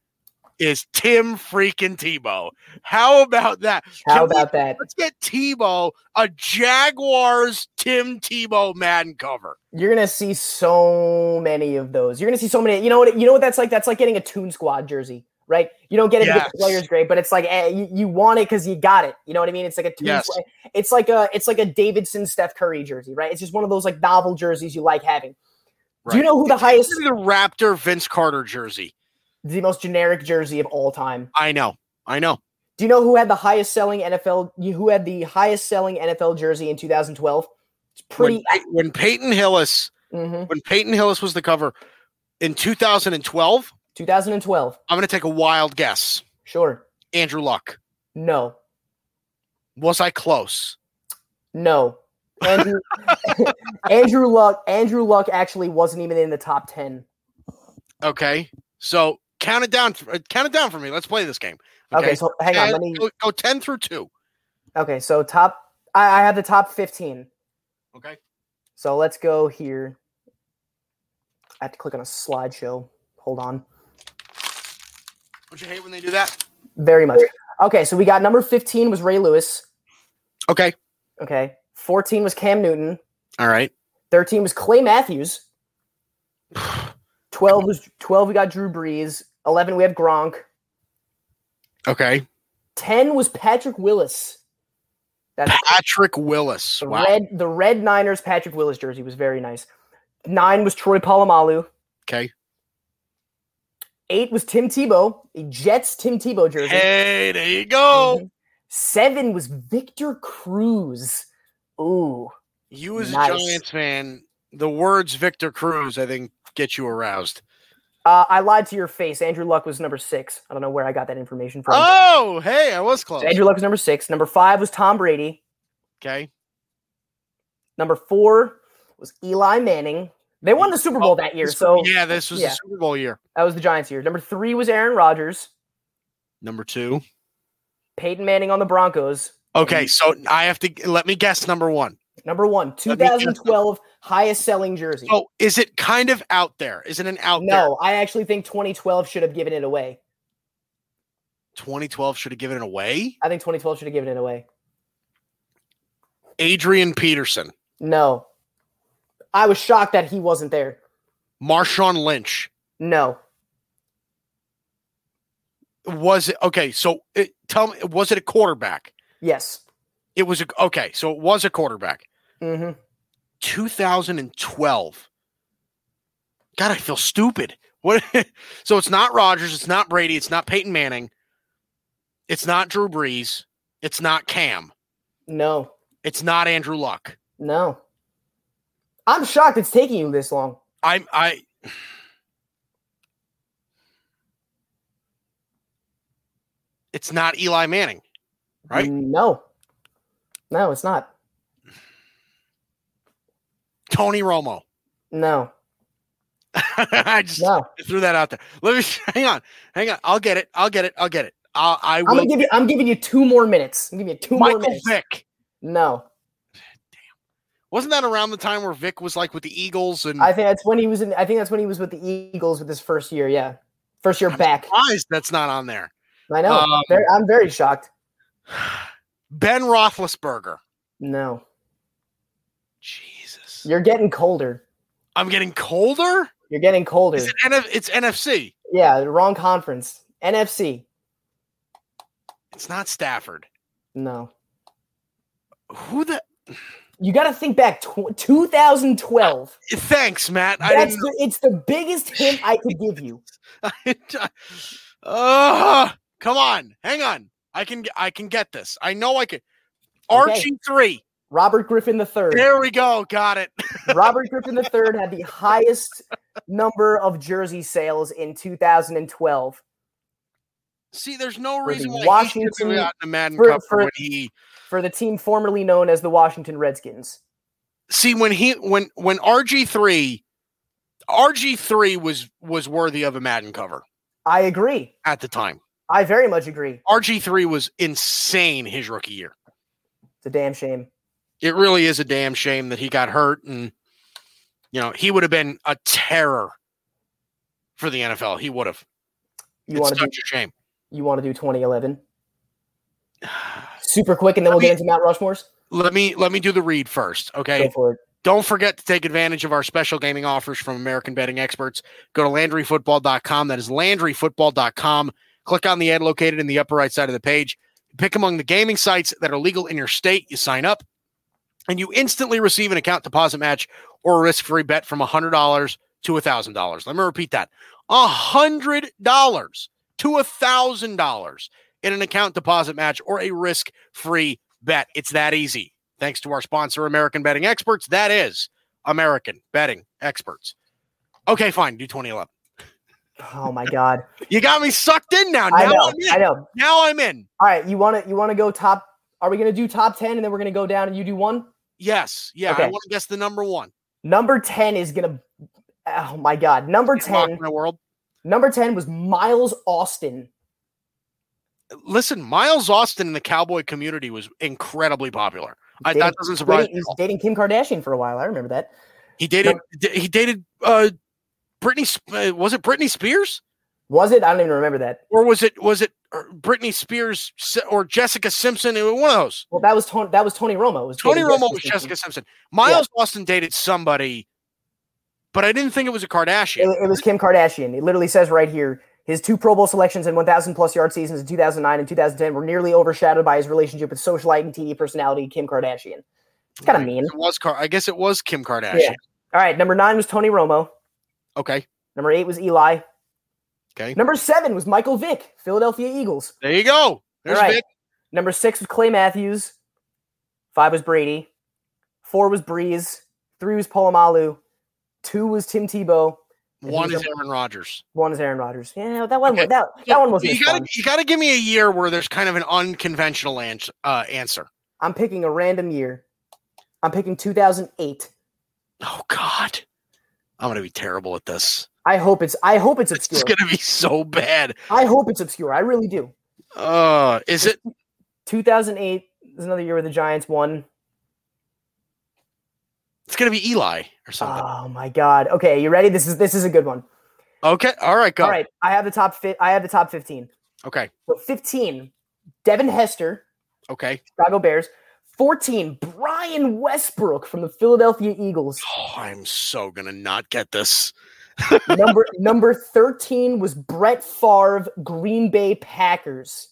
Speaker 1: is Tim freaking Tebow. How about that?
Speaker 2: How
Speaker 1: Can we-
Speaker 2: about that?
Speaker 1: let's get Tebow a Jaguars Tim Tebow Madden cover.
Speaker 2: You're gonna see so many of those. You're gonna see so many. You know what? You know what that's like? That's like getting a Toon Squad jersey, right? You don't get it because the
Speaker 1: Yes.
Speaker 2: player's great, but it's like eh, you, you want it because you got it. You know what I mean? It's like a Toon
Speaker 1: Yes.
Speaker 2: Squad. It's like a it's like a Davidson Steph Curry jersey, right? It's just one of those like novel jerseys you like having. Do you know who the highest,
Speaker 1: Maybe the Raptor Vince Carter jersey.
Speaker 2: The most generic jersey of all time?
Speaker 1: I know. I know.
Speaker 2: Do you know who had the highest selling NFL? Who had the highest selling NFL jersey in 2012? It's pretty.
Speaker 1: When, when Peyton Hillis,
Speaker 2: Mhm.
Speaker 1: when Peyton Hillis was the cover in 2012,
Speaker 2: 2012.
Speaker 1: I'm going to take a wild guess.
Speaker 2: Sure.
Speaker 1: Andrew Luck.
Speaker 2: No.
Speaker 1: Was I close?
Speaker 2: No. Andrew Andrew Luck Andrew Luck actually wasn't even in the top 10.
Speaker 1: Okay. So count it down. uh, Count it down for me. Let's play this game.
Speaker 2: Okay, so hang on, let me
Speaker 1: go, go 10 through 2.
Speaker 2: Okay, so top I, I have the top 15.
Speaker 1: Okay.
Speaker 2: So let's go here. I have to click on a slideshow. Hold on.
Speaker 1: Don't you hate when they do that?
Speaker 2: Very much. Okay, so we got number 15 was Ray Lewis.
Speaker 1: Okay.
Speaker 2: Okay. 14 was Cam Newton.
Speaker 1: All right.
Speaker 2: 13 was Clay Matthews. 12 was 12 we got Drew Brees. 11 we have Gronk.
Speaker 1: Okay.
Speaker 2: 10 was Patrick Willis. That's
Speaker 1: Patrick Willis.
Speaker 2: the
Speaker 1: Wow.
Speaker 2: red the red Niners Patrick Willis jersey was very nice. 9 was Troy Polamalu.
Speaker 1: Okay.
Speaker 2: 8 was Tim Tebow, a Jets Tim Tebow jersey.
Speaker 1: Hey, there you go.
Speaker 2: 7 was Victor Cruz. Ooh.
Speaker 1: You as
Speaker 2: Nice.
Speaker 1: a Giants fan, the words Victor Cruz, I think, get you aroused.
Speaker 2: Uh, I lied to your face. Andrew Luck was number 6. I don't know where I got that information from.
Speaker 1: Oh, hey, I was close.
Speaker 2: So Andrew Luck was number 6. Number 5 was Tom Brady.
Speaker 1: Okay.
Speaker 2: Number 4 was Eli Manning. They won the Super Bowl that year, so
Speaker 1: yeah, this was
Speaker 2: yeah.
Speaker 1: the Super Bowl year.
Speaker 2: that was the Giants year. Number 3 was Aaron Rodgers.
Speaker 1: Number two.
Speaker 2: Peyton Manning on the Broncos.
Speaker 1: Okay, so I have to let me guess number one.
Speaker 2: Number one,
Speaker 1: Let me
Speaker 2: 2012 highest selling jersey.
Speaker 1: Oh, is it kind of out there? Is it an out there?
Speaker 2: no, I actually think 2012 should have given it away.
Speaker 1: 2012 should have given it away.
Speaker 2: I think 2012 should have given it away.
Speaker 1: Adrian Peterson.
Speaker 2: No. I was shocked that he wasn't there.
Speaker 1: Marshawn Lynch.
Speaker 2: No.
Speaker 1: Was it okay? So it, tell me, was it a quarterback?
Speaker 2: Yes.
Speaker 1: It was a okay. So it was a quarterback.
Speaker 2: hmm
Speaker 1: 2012. God, I feel stupid. What? so it's not Rodgers. It's not Brady. It's not Peyton Manning. It's not Drew Brees. It's not Cam.
Speaker 2: No.
Speaker 1: It's not Andrew Luck.
Speaker 2: No. I'm shocked it's taking you this long.
Speaker 1: I'm I. It's not Eli Manning, right?
Speaker 2: No. No, it's not.
Speaker 1: Tony Romo.
Speaker 2: No.
Speaker 1: I just
Speaker 2: No.
Speaker 1: threw that out there. Let me hang on, hang on. I'll get it. I'll get it. I'll get it. I'll, I will.
Speaker 2: I'm
Speaker 1: will.
Speaker 2: gonna give you I'm giving you two more minutes. I'm giving you two more
Speaker 1: Michael
Speaker 2: minutes.
Speaker 1: Vick.
Speaker 2: No. Damn.
Speaker 1: Wasn't that around the time where Vick was like with the Eagles and
Speaker 2: I think that's when he was in I think that's when he was with the Eagles with his first year, yeah. First year back.
Speaker 1: surprised that's not on there.
Speaker 2: I know.
Speaker 1: Um,
Speaker 2: I'm very shocked.
Speaker 1: Ben Roethlisberger.
Speaker 2: No.
Speaker 1: Jesus.
Speaker 2: You're getting colder.
Speaker 1: I'm getting colder.
Speaker 2: You're getting colder.
Speaker 1: It NF- it's NFC.
Speaker 2: Yeah, the wrong conference. NFC.
Speaker 1: It's not Stafford.
Speaker 2: No.
Speaker 1: Who the?
Speaker 2: You got to think back tw- 2012.
Speaker 1: Thanks, Matt.
Speaker 2: That's the, it's the biggest hint I could give you.
Speaker 1: uh, come on, hang on. I can. I can get this. I know I can.
Speaker 2: Okay.
Speaker 1: RG three.
Speaker 2: Robert Griffin III.
Speaker 1: There we go. Got it.
Speaker 2: Robert Griffin III had the highest number of jersey sales in 2012
Speaker 1: See, there's no
Speaker 2: the
Speaker 1: reason why he
Speaker 2: Washington-
Speaker 1: have gotten a Madden
Speaker 2: for-
Speaker 1: Cup
Speaker 2: for-
Speaker 1: when he.
Speaker 2: for the team formerly known as the Washington Redskins.
Speaker 1: See, when he when when RG three, RG three was was worthy of a Madden cover
Speaker 2: I agree.
Speaker 1: at the time.
Speaker 2: I very much agree.
Speaker 1: RG three was insane his rookie year.
Speaker 2: It's a damn shame.
Speaker 1: It really is a damn shame that he got hurt, and you know he would have been a terror for the NFL. He would have.
Speaker 2: You
Speaker 1: it's
Speaker 2: want to do
Speaker 1: such a shame.
Speaker 2: you want to do 2011 super quick, and then we'll get into Mount Rushmore's.
Speaker 1: Let me let me do the read first, okay?
Speaker 2: Go for it.
Speaker 1: Don't forget to take advantage of our special gaming offers from American Betting Experts. Go to LandryFootball.com. That is LandryFootball.com. Click on the ad located in the upper right side of the page. Pick among the gaming sites that are legal in your state. You sign up, and you instantly receive an account deposit match or a risk-free bet from $100 to $1,000. Let me repeat that. $100 to $1,000 in an account deposit match or a risk-free bet. It's that easy. Thanks to our sponsor, American Betting Experts. That is American Betting Experts. Okay, fine. Do 2011.
Speaker 2: Oh my god.
Speaker 1: You got me sucked in now.
Speaker 2: I know.
Speaker 1: I'm in.
Speaker 2: I know.
Speaker 1: Now I'm in.
Speaker 2: All right, you want to you want to go top? Are we going to do top 10 and then we're going to go down and you do one?
Speaker 1: Yes. Yeah. I
Speaker 2: Okay.
Speaker 1: want to guess the number one.
Speaker 2: Number 10 is going to Oh my god. Number
Speaker 1: Rock
Speaker 2: 10
Speaker 1: in the world.
Speaker 2: Number 10 was Miles Austin.
Speaker 1: Listen, Miles Austin in the cowboy community was incredibly popular. I,
Speaker 2: Dating-
Speaker 1: that doesn't surprise
Speaker 2: dating,
Speaker 1: me.
Speaker 2: he was dating Kim Kardashian for a while. I remember that.
Speaker 1: He dated. He dated. Uh, Britney. Uh, Was it Britney Spears
Speaker 2: Was it? I don't even remember that.
Speaker 1: or was it was it uh, Britney Spears or Jessica Simpson? It was one of those.
Speaker 2: Well, that was Tony. That was Tony Romo. Was
Speaker 1: Tony Romo was
Speaker 2: Simpson.
Speaker 1: Jessica Simpson. Miles Austin dated somebody, but I didn't think it was a Kardashian.
Speaker 2: It, it was Kim Kardashian. It literally says right here his two Pro Bowl selections and 1,000 plus yard seasons in 2009 and 2010 were nearly overshadowed by his relationship with socialite and TV personality Kim Kardashian. It's kind of mean.
Speaker 1: It was Car- I guess it was Kim Kardashian.
Speaker 2: Yeah. All right, number nine was Tony Romo.
Speaker 1: Okay.
Speaker 2: Number eight was Eli.
Speaker 1: Okay.
Speaker 2: Number seven was Michael Vick, Philadelphia Eagles.
Speaker 1: There you go. There's
Speaker 2: All right.
Speaker 1: Vick.
Speaker 2: Number six was Clay Matthews. Five was Brady. Four was Brees. Three was Polamalu. Two was Tim Tebow.
Speaker 1: One is Aaron Rodgers.
Speaker 2: One is Aaron Rodgers. Yeah, that one.
Speaker 1: Okay.
Speaker 2: That, that one wasn't
Speaker 1: You gotta
Speaker 2: fun.
Speaker 1: you gotta give me a year where there's kind of an unconventional ans- uh, answer.
Speaker 2: I'm picking a random year. I'm picking 2008.
Speaker 1: Oh God, I'm gonna be terrible at this.
Speaker 2: I hope it's. I hope it's obscure.
Speaker 1: It's gonna be so bad.
Speaker 2: I hope it's obscure. I really do.
Speaker 1: Uh, is it?
Speaker 2: 2008 is another year where the Giants won.
Speaker 1: It's gonna be Eli or something.
Speaker 2: Oh my God. Okay, you ready? This is this is a good one.
Speaker 1: okay. All right. Go.
Speaker 2: All right, I have the top fit. I have the top 15.
Speaker 1: Okay.
Speaker 2: So 15, Devin Hester,
Speaker 1: Okay.
Speaker 2: Chicago Bears. 14, Brian Westbrook from the Philadelphia Eagles.
Speaker 1: Oh, I'm so gonna not get this.
Speaker 2: number number 13 was Brett Favre, Green Bay Packers.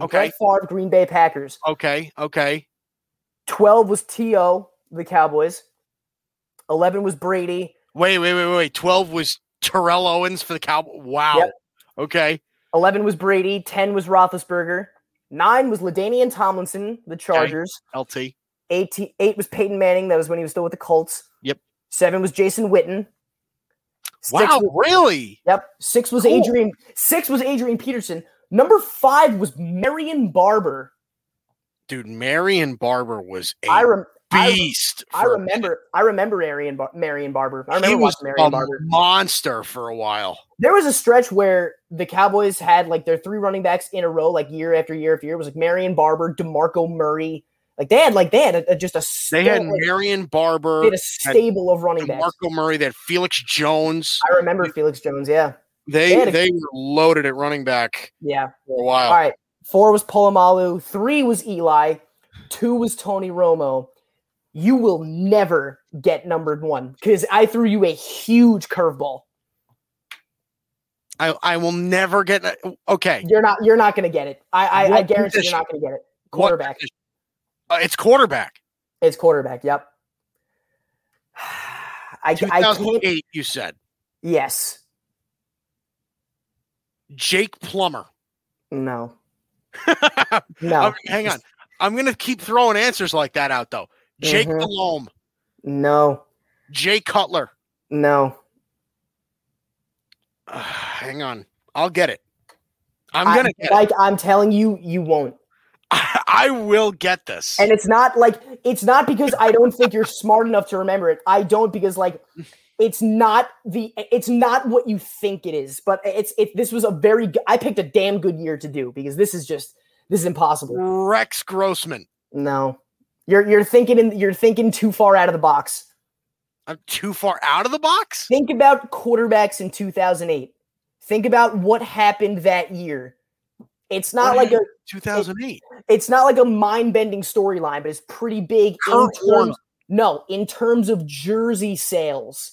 Speaker 1: Okay.
Speaker 2: Brett Favre, Green Bay Packers.
Speaker 1: Okay, okay.
Speaker 2: 12 was T.O., the Cowboys. 11 was Brady.
Speaker 1: Wait, wait, wait, wait. Twelve was Terrell Owens for the Cowboys. Wow.
Speaker 2: Yep.
Speaker 1: Okay.
Speaker 2: 11 was Brady. 10 was Roethlisberger. 9 was LaDainian Tomlinson, the Chargers.
Speaker 1: LT.
Speaker 2: Eight, eight was Peyton Manning. That was when he was still with the Colts.
Speaker 1: Yep.
Speaker 2: Seven was Jason Witten. Six
Speaker 1: Wow,
Speaker 2: was-
Speaker 1: really?
Speaker 2: Yep. Six was
Speaker 1: Cool.
Speaker 2: Adrian. Six was Adrian Peterson. Number five was Marion Barber.
Speaker 1: Dude, Marion Barber was a
Speaker 2: I rem-
Speaker 1: beast.
Speaker 2: I
Speaker 1: for-
Speaker 2: remember. I remember Arian Bar- Marion Barber. I
Speaker 1: he
Speaker 2: remember
Speaker 1: was
Speaker 2: watching Marion
Speaker 1: a
Speaker 2: Barber.
Speaker 1: monster for a while.
Speaker 2: There was a stretch where the Cowboys had like their three running backs in a row, like year after year after year. It was like Marion Barber, Demarco Murray. Like they had like they had a, a- just a
Speaker 1: They had
Speaker 2: like,
Speaker 1: Marion Barber,
Speaker 2: they had a stable of running backs.
Speaker 1: Marco Murray, they had Felix Jones.
Speaker 2: I remember Felix Jones. Yeah,
Speaker 1: They
Speaker 2: They
Speaker 1: they were loaded at running back
Speaker 2: yeah.
Speaker 1: for a while.
Speaker 2: All right. Four was Polamalu, Three was Eli. Two was Tony Romo. You will never get numbered one because I threw you a huge curveball.
Speaker 1: I, I will never get okay.
Speaker 2: You're not. You're not going to get it. I. I, I guarantee
Speaker 1: position?
Speaker 2: you're not going to get it. Quarterback.
Speaker 1: Uh, it's quarterback.
Speaker 2: It's quarterback. Yep. I, I can't.
Speaker 1: 2008, you said.
Speaker 2: Yes.
Speaker 1: Jake Plummer.
Speaker 2: No. No.
Speaker 1: hang on. I'm going to keep throwing answers like that out, though. Jake. Delhomme,
Speaker 2: No.
Speaker 1: Jay Cutler.
Speaker 2: No.
Speaker 1: Uh, hang on. I'll get it. I'm going to get
Speaker 2: like I'm telling you, you won't.
Speaker 1: it. I will get this.
Speaker 2: And it's not like it's not because I don't think you're smart enough to remember it. I don't because like it's not the it's not what you think it is. But it's it. This was a very I picked a damn good year to do because this is just this is impossible.
Speaker 1: Rex Grossman.
Speaker 2: No, you're you're thinking in, you're thinking too far out of the box.
Speaker 1: I'm too far out of the box.
Speaker 2: Think about quarterbacks in 2008. Think about what happened that year. It's not
Speaker 1: What
Speaker 2: like a
Speaker 1: 2008.
Speaker 2: it's not like a mind-bending storyline, but it's pretty big
Speaker 1: Kurt Warner.
Speaker 2: terms, no, in terms of jersey sales.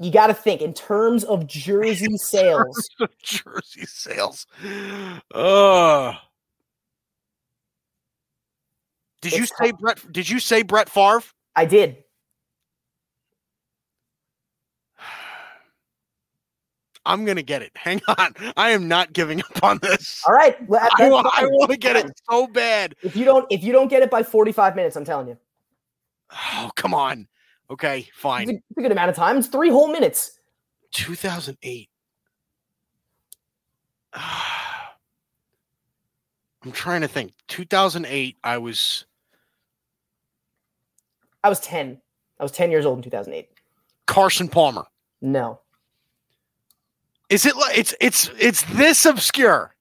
Speaker 2: You got to think in terms of jersey sales.
Speaker 1: Jersey sales. Uh Did you
Speaker 2: It's
Speaker 1: say Brett? Did you say Brett Favre?
Speaker 2: I did.
Speaker 1: I'm gonna get it. Hang on. I am not giving up on this.
Speaker 2: All right. well,
Speaker 1: I want, I want to get it so bad.
Speaker 2: If you don't, if you don't get it by 45 minutes, I'm telling you,
Speaker 1: Oh, come on. Okay,
Speaker 2: it's a,
Speaker 1: fine.
Speaker 2: it's a good amount of time. It's three whole minutes.
Speaker 1: 2008. I'm trying to think. 2008. I was
Speaker 2: I was 10. I was 10 years old in 2008.
Speaker 1: Carson Palmer.
Speaker 2: No.
Speaker 1: Is it like it's it's it's this obscure?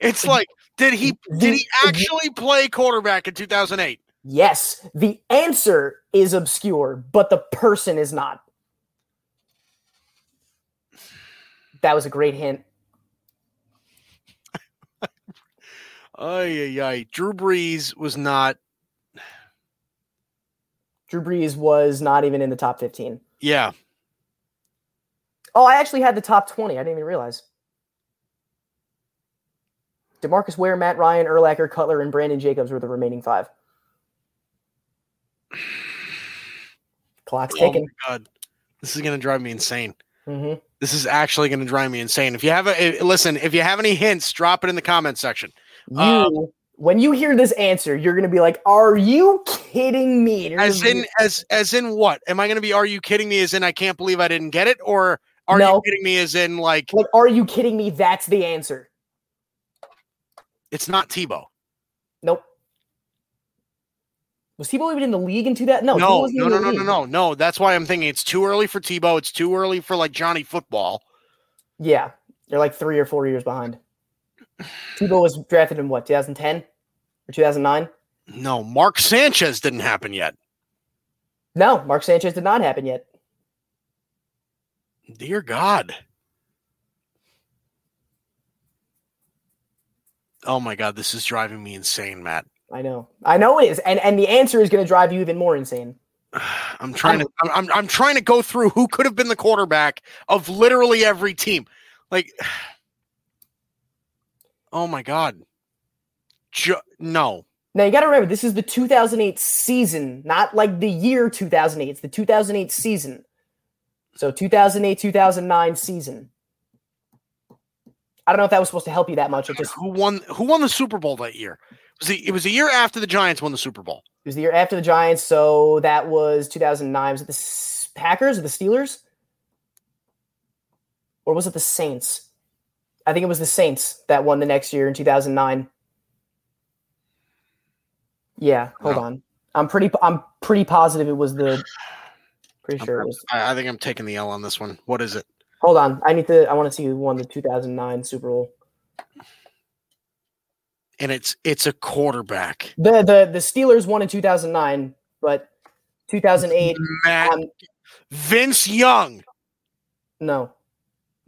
Speaker 1: It's like did he did he actually play quarterback in 2008?
Speaker 2: Yes, the answer is obscure, but the person is not. That was a great hint.
Speaker 1: Ay, ay, ay. Drew Brees was not.
Speaker 2: Drew Brees was not even in the top 15.
Speaker 1: Yeah,
Speaker 2: Oh, I actually had the top 20. I didn't even realize. Demarcus Ware, Matt Ryan, Urlacher, Cutler, and Brandon Jacobs were the remaining five. Clock's
Speaker 1: Oh my
Speaker 2: ticking.
Speaker 1: god, this is gonna drive me insane.
Speaker 2: hmm
Speaker 1: This is actually gonna drive me insane. If you have a listen, if you have any hints, drop it in the comment section.
Speaker 2: You,
Speaker 1: Um,
Speaker 2: when you hear this answer, you're going to be like, "Are you kidding me?"
Speaker 1: As in, as as in what? Am I gonna be? Are you kidding me? As in, I can't believe I didn't get it, or are
Speaker 2: No.
Speaker 1: you kidding me? As in, like
Speaker 2: like, "Are you kidding me?" That's the answer.
Speaker 1: it's not Tebow.
Speaker 2: Nope. Was Tebow even in the league in two that? No,
Speaker 1: No, no, no, no, no, no, no. That's why I'm thinking it's too early for Tebow. It's too early for like Johnny Football.
Speaker 2: Yeah, they're like three or four years behind. Tebow was drafted in what 2010 or 2009?
Speaker 1: No, Mark Sanchez didn't happen yet.
Speaker 2: No, Mark Sanchez did not happen yet.
Speaker 1: Dear God. Oh my god, this is driving me insane, Matt.
Speaker 2: I know. I know it is. And and the answer is going to drive you even more insane.
Speaker 1: I'm trying to I'm, I'm I'm trying to go through who could have been the quarterback of literally every team. Like Oh my god. No.
Speaker 2: Now you got to remember this is the 2008 season, not like the year 2008. It's the 2008 season. So 2008 2009 season. I don't know if that was supposed to help you that much. It just
Speaker 1: Who won who won the Super Bowl that year? It was the, it was a year after the Giants won the Super Bowl.
Speaker 2: it was the year after the Giants, so that was 2009. Was it the Packers or the Steelers? Or was it the Saints? I think it was the Saints that won the next year in 2009. Yeah, hold
Speaker 1: Wow.
Speaker 2: on. I'm pretty I'm pretty positive it was the pretty sure it was
Speaker 1: I, I think I'm taking the L on this one. What is it?
Speaker 2: Hold on. I need to I want to see who won the 2009 Super Bowl.
Speaker 1: And it's it's a quarterback.
Speaker 2: The the the Steelers won in 2009, but 2008
Speaker 1: Matt
Speaker 2: um,
Speaker 1: Vince Young.
Speaker 2: no.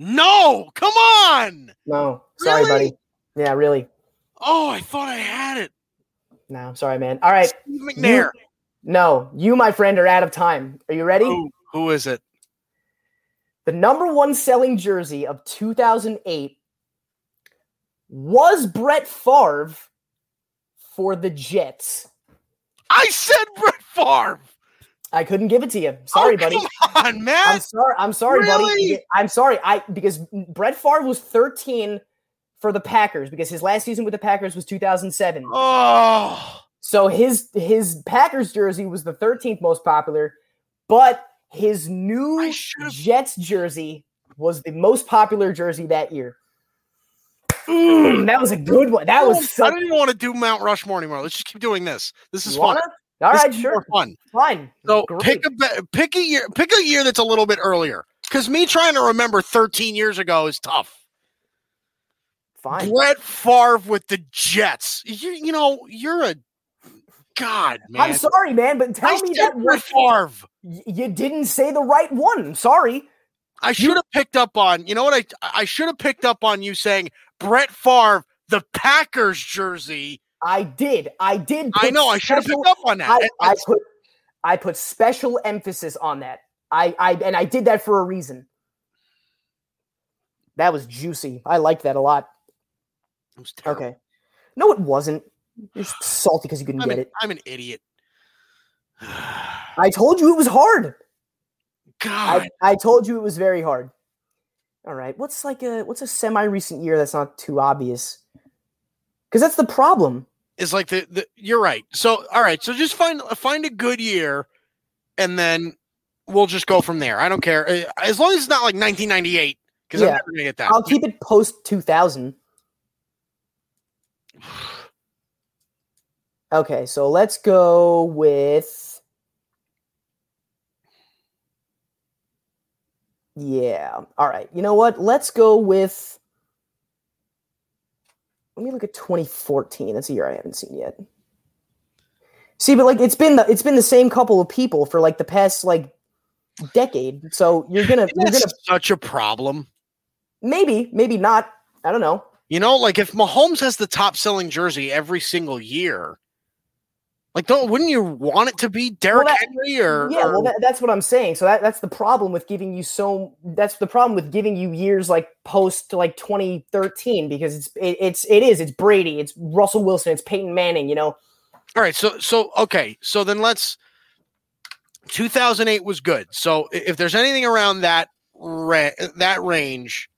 Speaker 1: No, come on.
Speaker 2: No. Sorry,
Speaker 1: Really?
Speaker 2: buddy. Yeah, really.
Speaker 1: Oh, I thought I had it.
Speaker 2: No, I'm sorry, man. All right.
Speaker 1: Steve McNair.
Speaker 2: No, you, my friend, are out of time. Are you ready?
Speaker 1: Who, who is it?
Speaker 2: The number one selling jersey of 2008 was Brett Favre for the Jets.
Speaker 1: I said Brett Favre.
Speaker 2: I couldn't give it to you. Sorry,
Speaker 1: Oh,
Speaker 2: buddy.
Speaker 1: Come on,
Speaker 2: man.
Speaker 1: I'm
Speaker 2: sorry. I'm sorry, buddy. I'm sorry. I because Brett Favre was 13 for the Packers because his last season with the Packers was 2007.
Speaker 1: Oh,
Speaker 2: So his his Packers jersey was the 13th most popular, but his new Jets jersey was the most popular jersey that year. Mm, that was a good one. That was
Speaker 1: don't- I don't even want to do Mount Rushmore anymore. Let's just keep doing this. This is fun.
Speaker 2: All
Speaker 1: This
Speaker 2: right, sure,
Speaker 1: fun.
Speaker 2: fine.
Speaker 1: So
Speaker 2: Great.
Speaker 1: pick a pick a year. Pick a year that's a little bit earlier. Because me trying to remember 13 years ago is tough.
Speaker 2: Fine.
Speaker 1: Brett Favre with the Jets. You, you know, you're a god, man.
Speaker 2: I'm sorry, man, but tell
Speaker 1: I
Speaker 2: me that
Speaker 1: Brett Favre.
Speaker 2: you didn't say the right one. I'm sorry.
Speaker 1: I should have picked up on. You know what? I I should have picked up on you saying Brett Favre, the Packers jersey.
Speaker 2: I did. I did.
Speaker 1: I know. I should have picked up on that.
Speaker 2: I, I put I put special emphasis on that. I, I and I did that for a reason. That was juicy. I liked that a lot.
Speaker 1: It was terrible.
Speaker 2: Okay. No, it wasn't. You're salty because you couldn't
Speaker 1: I'm
Speaker 2: get
Speaker 1: an,
Speaker 2: it.
Speaker 1: I'm an idiot.
Speaker 2: I told you it was hard.
Speaker 1: God,
Speaker 2: I, I told you it was very hard. All right. What's like a what's a semi recent year that's not too obvious? Because that's the problem.
Speaker 1: is like the, the you're right. So all right, so just find find a good year, and then we'll just go from there. I don't care Uh, as long as it's not like 1998 because I'm never gonna get that.
Speaker 2: I'll keep it post two thousand. Okay, so let's go with. Yeah. All right. You know what? Let's go with. Let me look at 2014. That's a year I haven't seen yet. See, but like it's been the it's been the same couple of people for like the past like decade. So you're gonna you're gonna
Speaker 1: such a problem.
Speaker 2: maybe maybe not. I don't know.
Speaker 1: You know, like if Mahomes has the top selling jersey every single year, like don't wouldn't you want it to be Derrick
Speaker 2: that-
Speaker 1: Henry or,
Speaker 2: yeah,
Speaker 1: or-
Speaker 2: well, that, that's what I'm saying. So that, that's the problem with giving you so. That's the problem with giving you years like post like 2013 because it's it, it's it is it's Brady, it's Russell Wilson, it's Peyton Manning. You know,
Speaker 1: all right? So so okay, so then let's. 2008 was good. So if there's anything around that ra- that range,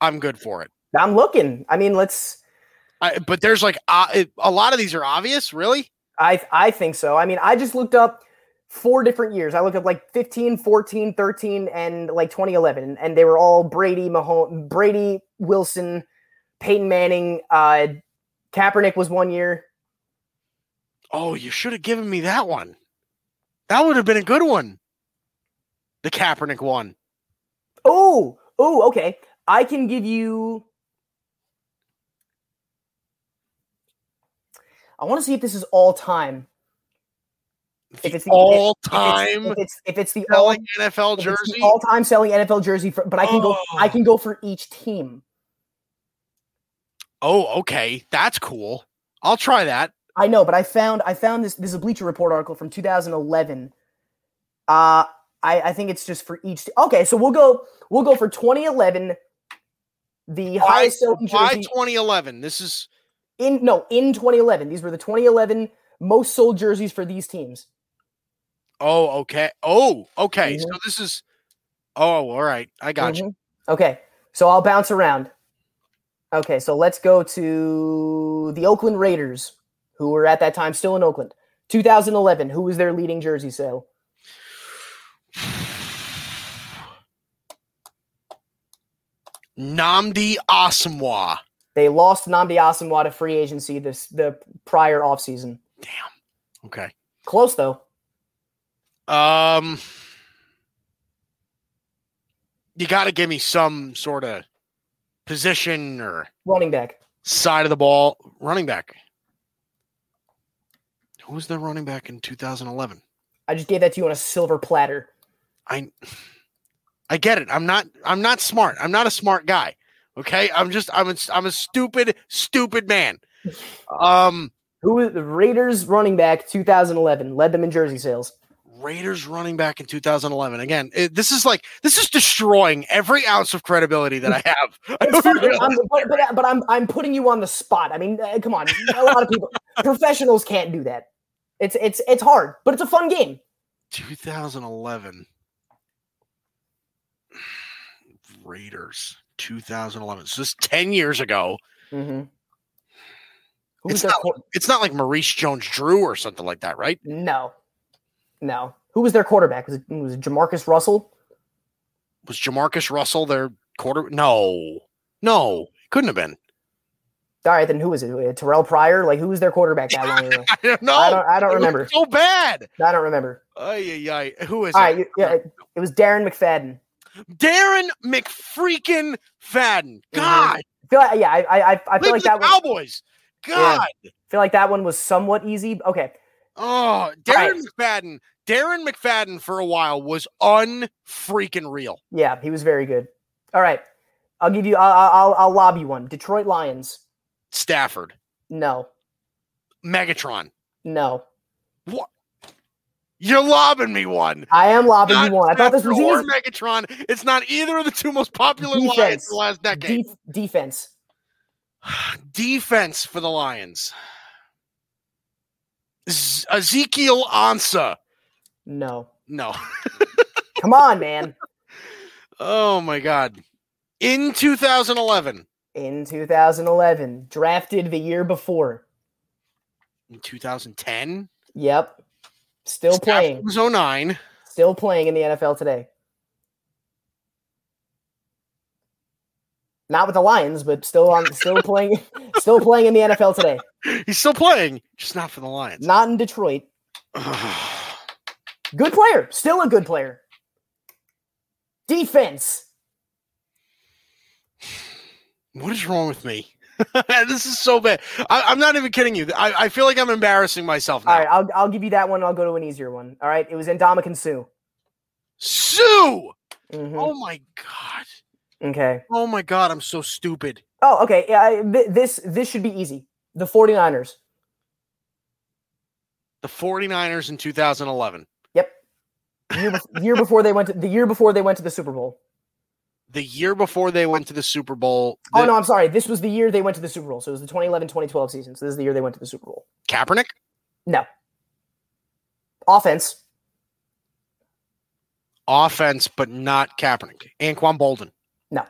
Speaker 1: I'm good for it.
Speaker 2: I'm looking. I mean, let's.
Speaker 1: I, but there's like uh, a lot of these are obvious, really.
Speaker 2: I I think so. I mean, I just looked up four different years. I looked up like 15, 14, 13, and like 2011, and they were all Brady, Mahomes, Brady, Wilson, Peyton Manning. Uh, Kaepernick was one year.
Speaker 1: Oh, you should have given me that one. That would have been a good one. The Kaepernick one.
Speaker 2: Oh, oh, okay. I can give you. I want to see if this is all time. If it's the-
Speaker 1: all
Speaker 2: If
Speaker 1: time
Speaker 2: it's, if it's if it's the all
Speaker 1: NFL jersey.
Speaker 2: all time selling NFL jersey, for, but I can go I
Speaker 1: Oh.
Speaker 2: can go for each team.
Speaker 1: Oh, okay. That's cool. I'll try that.
Speaker 2: I know, but I found I found this. This is a Bleacher Report article from 2011. Uh, I I think it's just for each. Okay, so we'll go we'll go for 2011. The
Speaker 1: Why,
Speaker 2: highest selling
Speaker 1: why
Speaker 2: jersey
Speaker 1: 2011? This is
Speaker 2: in no in 2011. These were the 2011 most sold jerseys for these teams.
Speaker 1: oh okay. Oh, okay.
Speaker 2: Mhm.
Speaker 1: So this is oh, all right. I got you.
Speaker 2: Mhm. Okay, so I'll bounce around. Okay, so let's go to the Oakland Raiders, who were at that time still in Oakland. 2011, who was their leading jersey sale?
Speaker 1: Nnamdi Asomugha.
Speaker 2: They lost Nnamdi Asomugha to free agency this the prior offseason. Damn.
Speaker 1: Okay.
Speaker 2: Close though.
Speaker 1: Um you got to give me some sort of position or
Speaker 2: Running back.
Speaker 1: side of the ball running back. Who was the running back in 2011?
Speaker 2: I just gave that to you on a silver platter.
Speaker 1: I I get it. I'm not I'm not smart. I'm not a smart guy. Okay? I'm just I'm a, I'm a stupid stupid man. Um
Speaker 2: Who was the Raiders running back 2011 led them in jersey sales?
Speaker 1: Raiders running back in 2011. Again, it, this is like this is destroying every ounce of credibility that I have. I
Speaker 2: It's
Speaker 1: don't
Speaker 2: fine,
Speaker 1: realize-
Speaker 2: I'm- but, but, but I'm I'm putting you on the spot. I mean, uh, come on. A lot of people, professionals can't do that. It's it's it's hard, but it's a fun game.
Speaker 1: 2011 Raiders 2011. So this is 10 years ago.
Speaker 2: Mm-hmm.
Speaker 1: It's not,
Speaker 2: quar-
Speaker 1: it's not like Maurice Jones-Drew or something like that, right?
Speaker 2: no, no. Who was their quarterback? Was it, was it Jamarcus Russell?
Speaker 1: Was Jamarcus Russell their quarter? No, no, It couldn't have been.
Speaker 2: All right, then who was it? Uh, Terrell Pryor? Like who was their quarterback that long ago?
Speaker 1: I don't know.
Speaker 2: I don't I don't remember.
Speaker 1: So bad.
Speaker 2: I don't remember.
Speaker 1: Ay, ay, ay. Who is
Speaker 2: All
Speaker 1: it?
Speaker 2: right, yeah, it, it was Darren McFadden.
Speaker 1: Darren McFreaking Fadden. Mm-hmm. God,
Speaker 2: I feel like, yeah, I I I- I feel like that one.
Speaker 1: Cowboys. God.
Speaker 2: feel like that one was somewhat easy. Okay,
Speaker 1: Oh, Darren McFadden. Darren McFadden for a while was unfreaking real.
Speaker 2: yeah, he was very good. All right, I'll give you. I'll I'll, I'll lob you one. Detroit Lions.
Speaker 1: Stafford,
Speaker 2: No,
Speaker 1: Megatron.
Speaker 2: no.
Speaker 1: What? You're lobbing me one.
Speaker 2: I am lobbing
Speaker 1: Not
Speaker 2: you one. I thought this was
Speaker 1: or
Speaker 2: easy.
Speaker 1: Megatron. It's not either of the two most popular Lions
Speaker 2: Defense.
Speaker 1: in the last decade.
Speaker 2: Def- defense.
Speaker 1: Defense for the Lions. Z- Ezekiel Ansah.
Speaker 2: No.
Speaker 1: No.
Speaker 2: Come on, man.
Speaker 1: Oh my God. In 2011.
Speaker 2: In 2011, drafted the year before.
Speaker 1: In 2010.
Speaker 2: Yep. Still playing.
Speaker 1: was 09.
Speaker 2: Still playing in the NFL today. Not with the Lions, but still on still playing still playing in the NFL today.
Speaker 1: He's still playing, just not for the Lions.
Speaker 2: Not in Detroit. Good player. Still a good player. Defense.
Speaker 1: what is wrong with me? this is so bad. I, I'm not even kidding you. I, I feel like I'm embarrassing myself now.
Speaker 2: All right, I'll I'll give you that one. I'll go to an easier one. All right, it was Ndamukong Suh.
Speaker 1: Sue!
Speaker 2: Mhm.
Speaker 1: Oh my God.
Speaker 2: Okay.
Speaker 1: Oh my God. I'm so stupid.
Speaker 2: Oh, okay. Yeah, I, th- this this should be easy. The 49ers.
Speaker 1: The 49ers in 2011.
Speaker 2: Yep. Year, year before they went to the year before they went to the Super Bowl.
Speaker 1: The year before they went to the Super Bowl.
Speaker 2: oh no, I'm sorry. This was the year they went to the Super Bowl. So it was the 2011-2012 season. So this is the year they went to the Super Bowl.
Speaker 1: Kaepernick?
Speaker 2: No. Offense.
Speaker 1: Offense, but not Kaepernick. Anquan Boldin.
Speaker 2: No.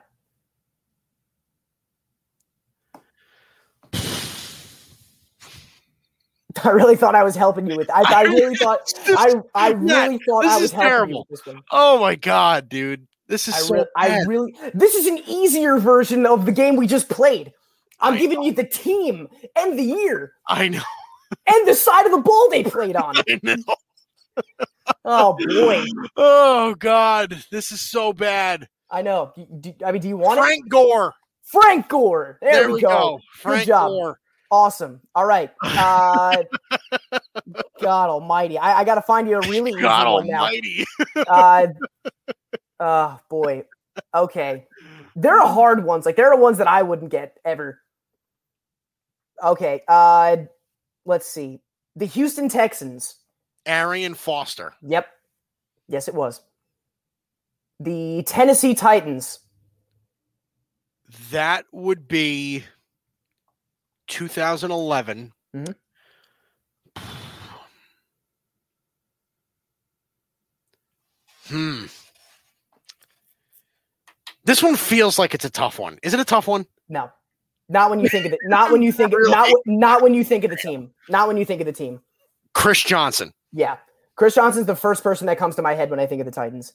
Speaker 2: I really thought I was helping you with. I, I really thought. I I really thought I was helping you
Speaker 1: terrible.
Speaker 2: with this one.
Speaker 1: Oh my God, dude. This is
Speaker 2: I,
Speaker 1: so
Speaker 2: re- I really. This is an easier version of the game we just played. I'm
Speaker 1: I
Speaker 2: giving you the team and the year
Speaker 1: I know.
Speaker 2: and the side of the ball they played on.
Speaker 1: I know.
Speaker 2: Oh boy,
Speaker 1: Oh God, this is so bad.
Speaker 2: I know. Do- I mean, do you want
Speaker 1: Frank Gore.
Speaker 2: Frank Gore. There, we go.
Speaker 1: Frank
Speaker 2: job.
Speaker 1: Gore.
Speaker 2: Awesome. All right. Uh, God Almighty, I, I got to find you a really easy
Speaker 1: God
Speaker 2: one now.
Speaker 1: Almighty.
Speaker 2: Uh, oh boy. Okay. There are hard ones. Like there are ones that I wouldn't get ever. Okay. Uh, let's see. The Houston Texans.
Speaker 1: Arian Foster.
Speaker 2: Yep. Yes, it was. The Tennessee Titans.
Speaker 1: That would be 2011.
Speaker 2: Mhm.
Speaker 1: Hmm. This one feels like it's a tough one. Is it a tough one?
Speaker 2: No, not when you think of it. Not when you think.
Speaker 1: of
Speaker 2: Not not when you think of the team. Not when you think of the team.
Speaker 1: Chris Johnson.
Speaker 2: Yeah, Chris Johnson's the first person that comes to my head when I think of the Titans.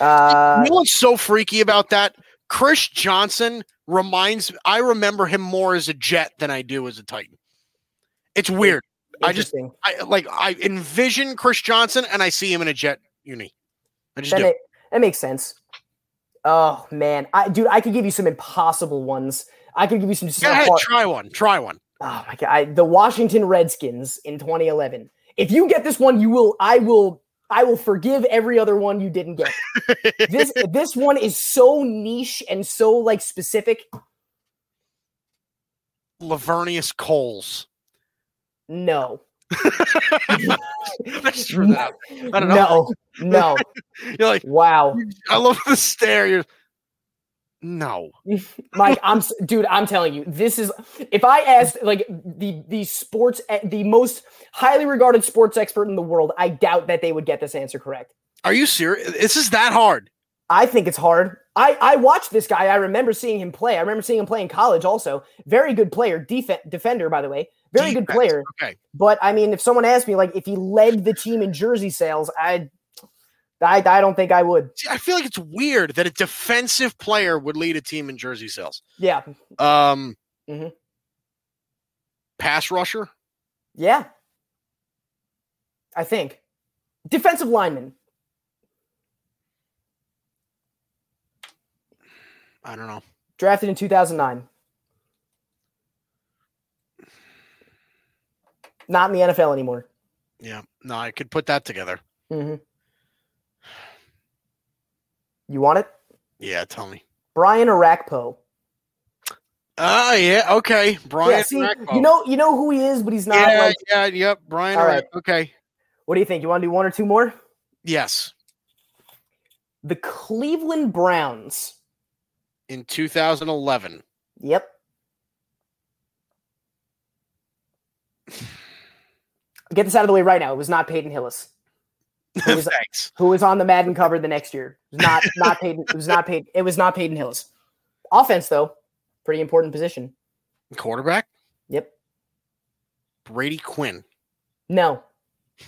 Speaker 2: Uh,
Speaker 1: you know what's so freaky about that? Chris Johnson reminds I remember him more as a Jet than I do as a Titan. It's weird. I just. I like I envision Chris Johnson and I see him in a Jet uni. I just
Speaker 2: that,
Speaker 1: do.
Speaker 2: ma- that makes sense. Oh man, I dude, I could give you some impossible ones. I could give you some.
Speaker 1: Go ahead, try one. Try one.
Speaker 2: Oh my god, I, the Washington Redskins in 2011. If you get this one, you will. I will. I will forgive every other one you didn't get. This this one is so niche and so like specific.
Speaker 1: Laveranues Coles.
Speaker 2: No,
Speaker 1: That's true. That. I don't know.
Speaker 2: no, no.
Speaker 1: You're like,
Speaker 2: Wow,
Speaker 1: I love the stare. You're no.
Speaker 2: Mike, I'm dude. I'm telling you, this is. If I asked like the the sports e- the most highly regarded sports expert in the world, I doubt that they would get this answer correct.
Speaker 1: Are you serious? This is that hard.
Speaker 2: I think it's hard. I, I watched this guy. I remember seeing him play. I remember seeing him play in college also. Very good player, def- defender, by the way. Very good player.
Speaker 1: Okay.
Speaker 2: But I mean, if someone asked me like if he led the team in jersey sales, I, I, I don't think I would.
Speaker 1: See, I feel like it's weird that a defensive player would lead a team in jersey sales.
Speaker 2: Yeah,
Speaker 1: Um,
Speaker 2: Mhm.
Speaker 1: pass rusher.
Speaker 2: yeah. I think defensive lineman.
Speaker 1: I don't know.
Speaker 2: Drafted in 2009. Not in the NFL anymore.
Speaker 1: Yeah, no, I could put that together.
Speaker 2: hmm You want it?
Speaker 1: Yeah, tell me.
Speaker 2: Brian Orakpo.
Speaker 1: Ah, yeah, okay. Brian.
Speaker 2: yeah, see,
Speaker 1: Rakpo.
Speaker 2: you know, you know who he is, but he's not
Speaker 1: yeah,
Speaker 2: like.
Speaker 1: yeah, yep. Brian.
Speaker 2: All
Speaker 1: All
Speaker 2: right.
Speaker 1: Okay.
Speaker 2: What do you think? You want to do one or two more?
Speaker 1: Yes.
Speaker 2: The Cleveland Browns.
Speaker 1: In 2011.
Speaker 2: Yep. Get this out of the way right now. It was not Peyton Hillis, Who was-
Speaker 1: Thanks.
Speaker 2: who was on the Madden cover the next year. It was not not Peyton. It was not Peyton. It was not Peyton Hillis. Offense though, pretty important position.
Speaker 1: Quarterback.
Speaker 2: Yep.
Speaker 1: Brady Quinn.
Speaker 2: No,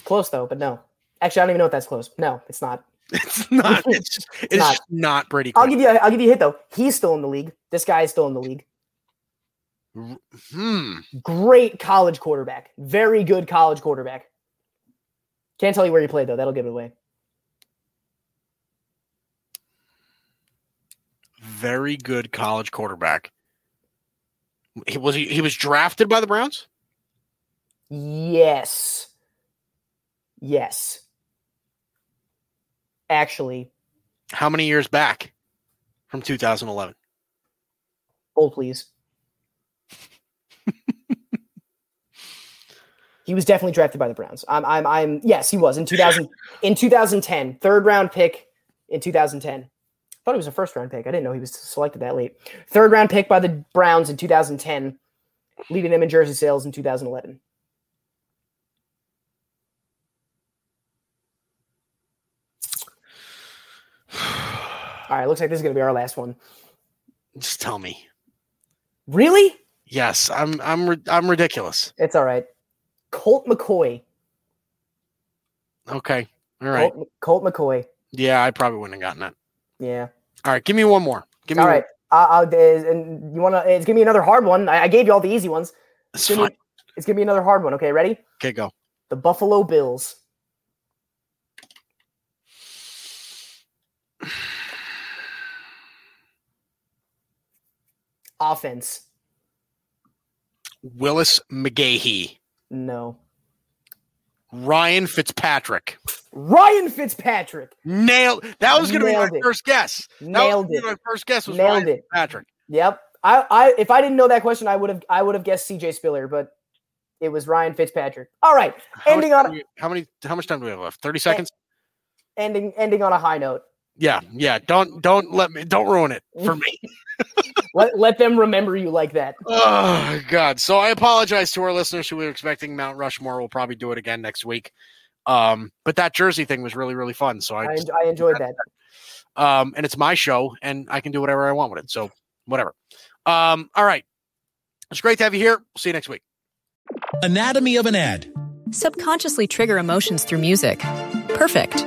Speaker 2: close though, but no. Actually, I don't even know if that's close. No, it's not.
Speaker 1: It's not. It's just, it's
Speaker 2: Not.
Speaker 1: not Brady
Speaker 2: I'll give you. I'll give you a hit though. He's still in the league. This guy is still in the league.
Speaker 1: Hmm.
Speaker 2: Great college quarterback. Very good college quarterback. Can't tell you where he played though. That'll give it away.
Speaker 1: Very good college quarterback. He was he, he was drafted by the Browns.
Speaker 2: Yes. Yes. Actually,
Speaker 1: How many years back from 2011?
Speaker 2: hold please. he was definitely drafted by the Browns. I'm I'm I'm yes, he was in 2000 in 2010. Third round pick in 2010. I thought he was a first round pick. I didn't know he was selected that late. Third round pick by the Browns in 2010, leading them in jersey sales in 2011. All right, looks like this is going to be our last one.
Speaker 1: Just tell me.
Speaker 2: Really?
Speaker 1: Yes, I'm I'm I'm ridiculous.
Speaker 2: It's all right. Colt McCoy.
Speaker 1: Okay. All right.
Speaker 2: Colt, Colt McCoy.
Speaker 1: Yeah, I probably wouldn't have gotten that.
Speaker 2: Yeah.
Speaker 1: All right, give me one more. Give me
Speaker 2: All
Speaker 1: one.
Speaker 2: right. Uh, I'll, and you want to? It's gonna be another hard one. I, I gave you all the easy ones.
Speaker 1: It's
Speaker 2: Give me-. It's gonna be another hard one. Okay, ready?
Speaker 1: Okay, go.
Speaker 2: The Buffalo Bills. Offense.
Speaker 1: Willis McGahee.
Speaker 2: No.
Speaker 1: Ryan Fitzpatrick.
Speaker 2: Ryan Fitzpatrick.
Speaker 1: Nailed. That was going to be my
Speaker 2: it.
Speaker 1: first guess.
Speaker 2: Nailed it.
Speaker 1: My first guess was
Speaker 2: Nailed
Speaker 1: Ryan
Speaker 2: it.
Speaker 1: Fitzpatrick.
Speaker 2: Yep. I, I if I didn't know that question, I would have I would have guessed CJ Spiller, but it was Ryan Fitzpatrick. All right,
Speaker 1: How
Speaker 2: ending
Speaker 1: much
Speaker 2: on
Speaker 1: how many how much time do we have left? Thirty eh, seconds.
Speaker 2: ending ending on a high note.
Speaker 1: Yeah, yeah. Don't don't let me don't ruin it for me.
Speaker 2: Let let them remember you like that.
Speaker 1: Oh God! So I apologize to our listeners who were expecting Mount Rushmore. We'll probably do it again next week. Um, but that Jersey thing was really really fun. So I,
Speaker 2: I,
Speaker 1: just,
Speaker 2: I enjoyed that.
Speaker 1: um, and it's my show, and I can do whatever I want with it. So whatever. Um, all right. It's great to have you here. See you next week.
Speaker 3: Anatomy of an ad.
Speaker 4: Subconsciously trigger emotions through music. Perfect.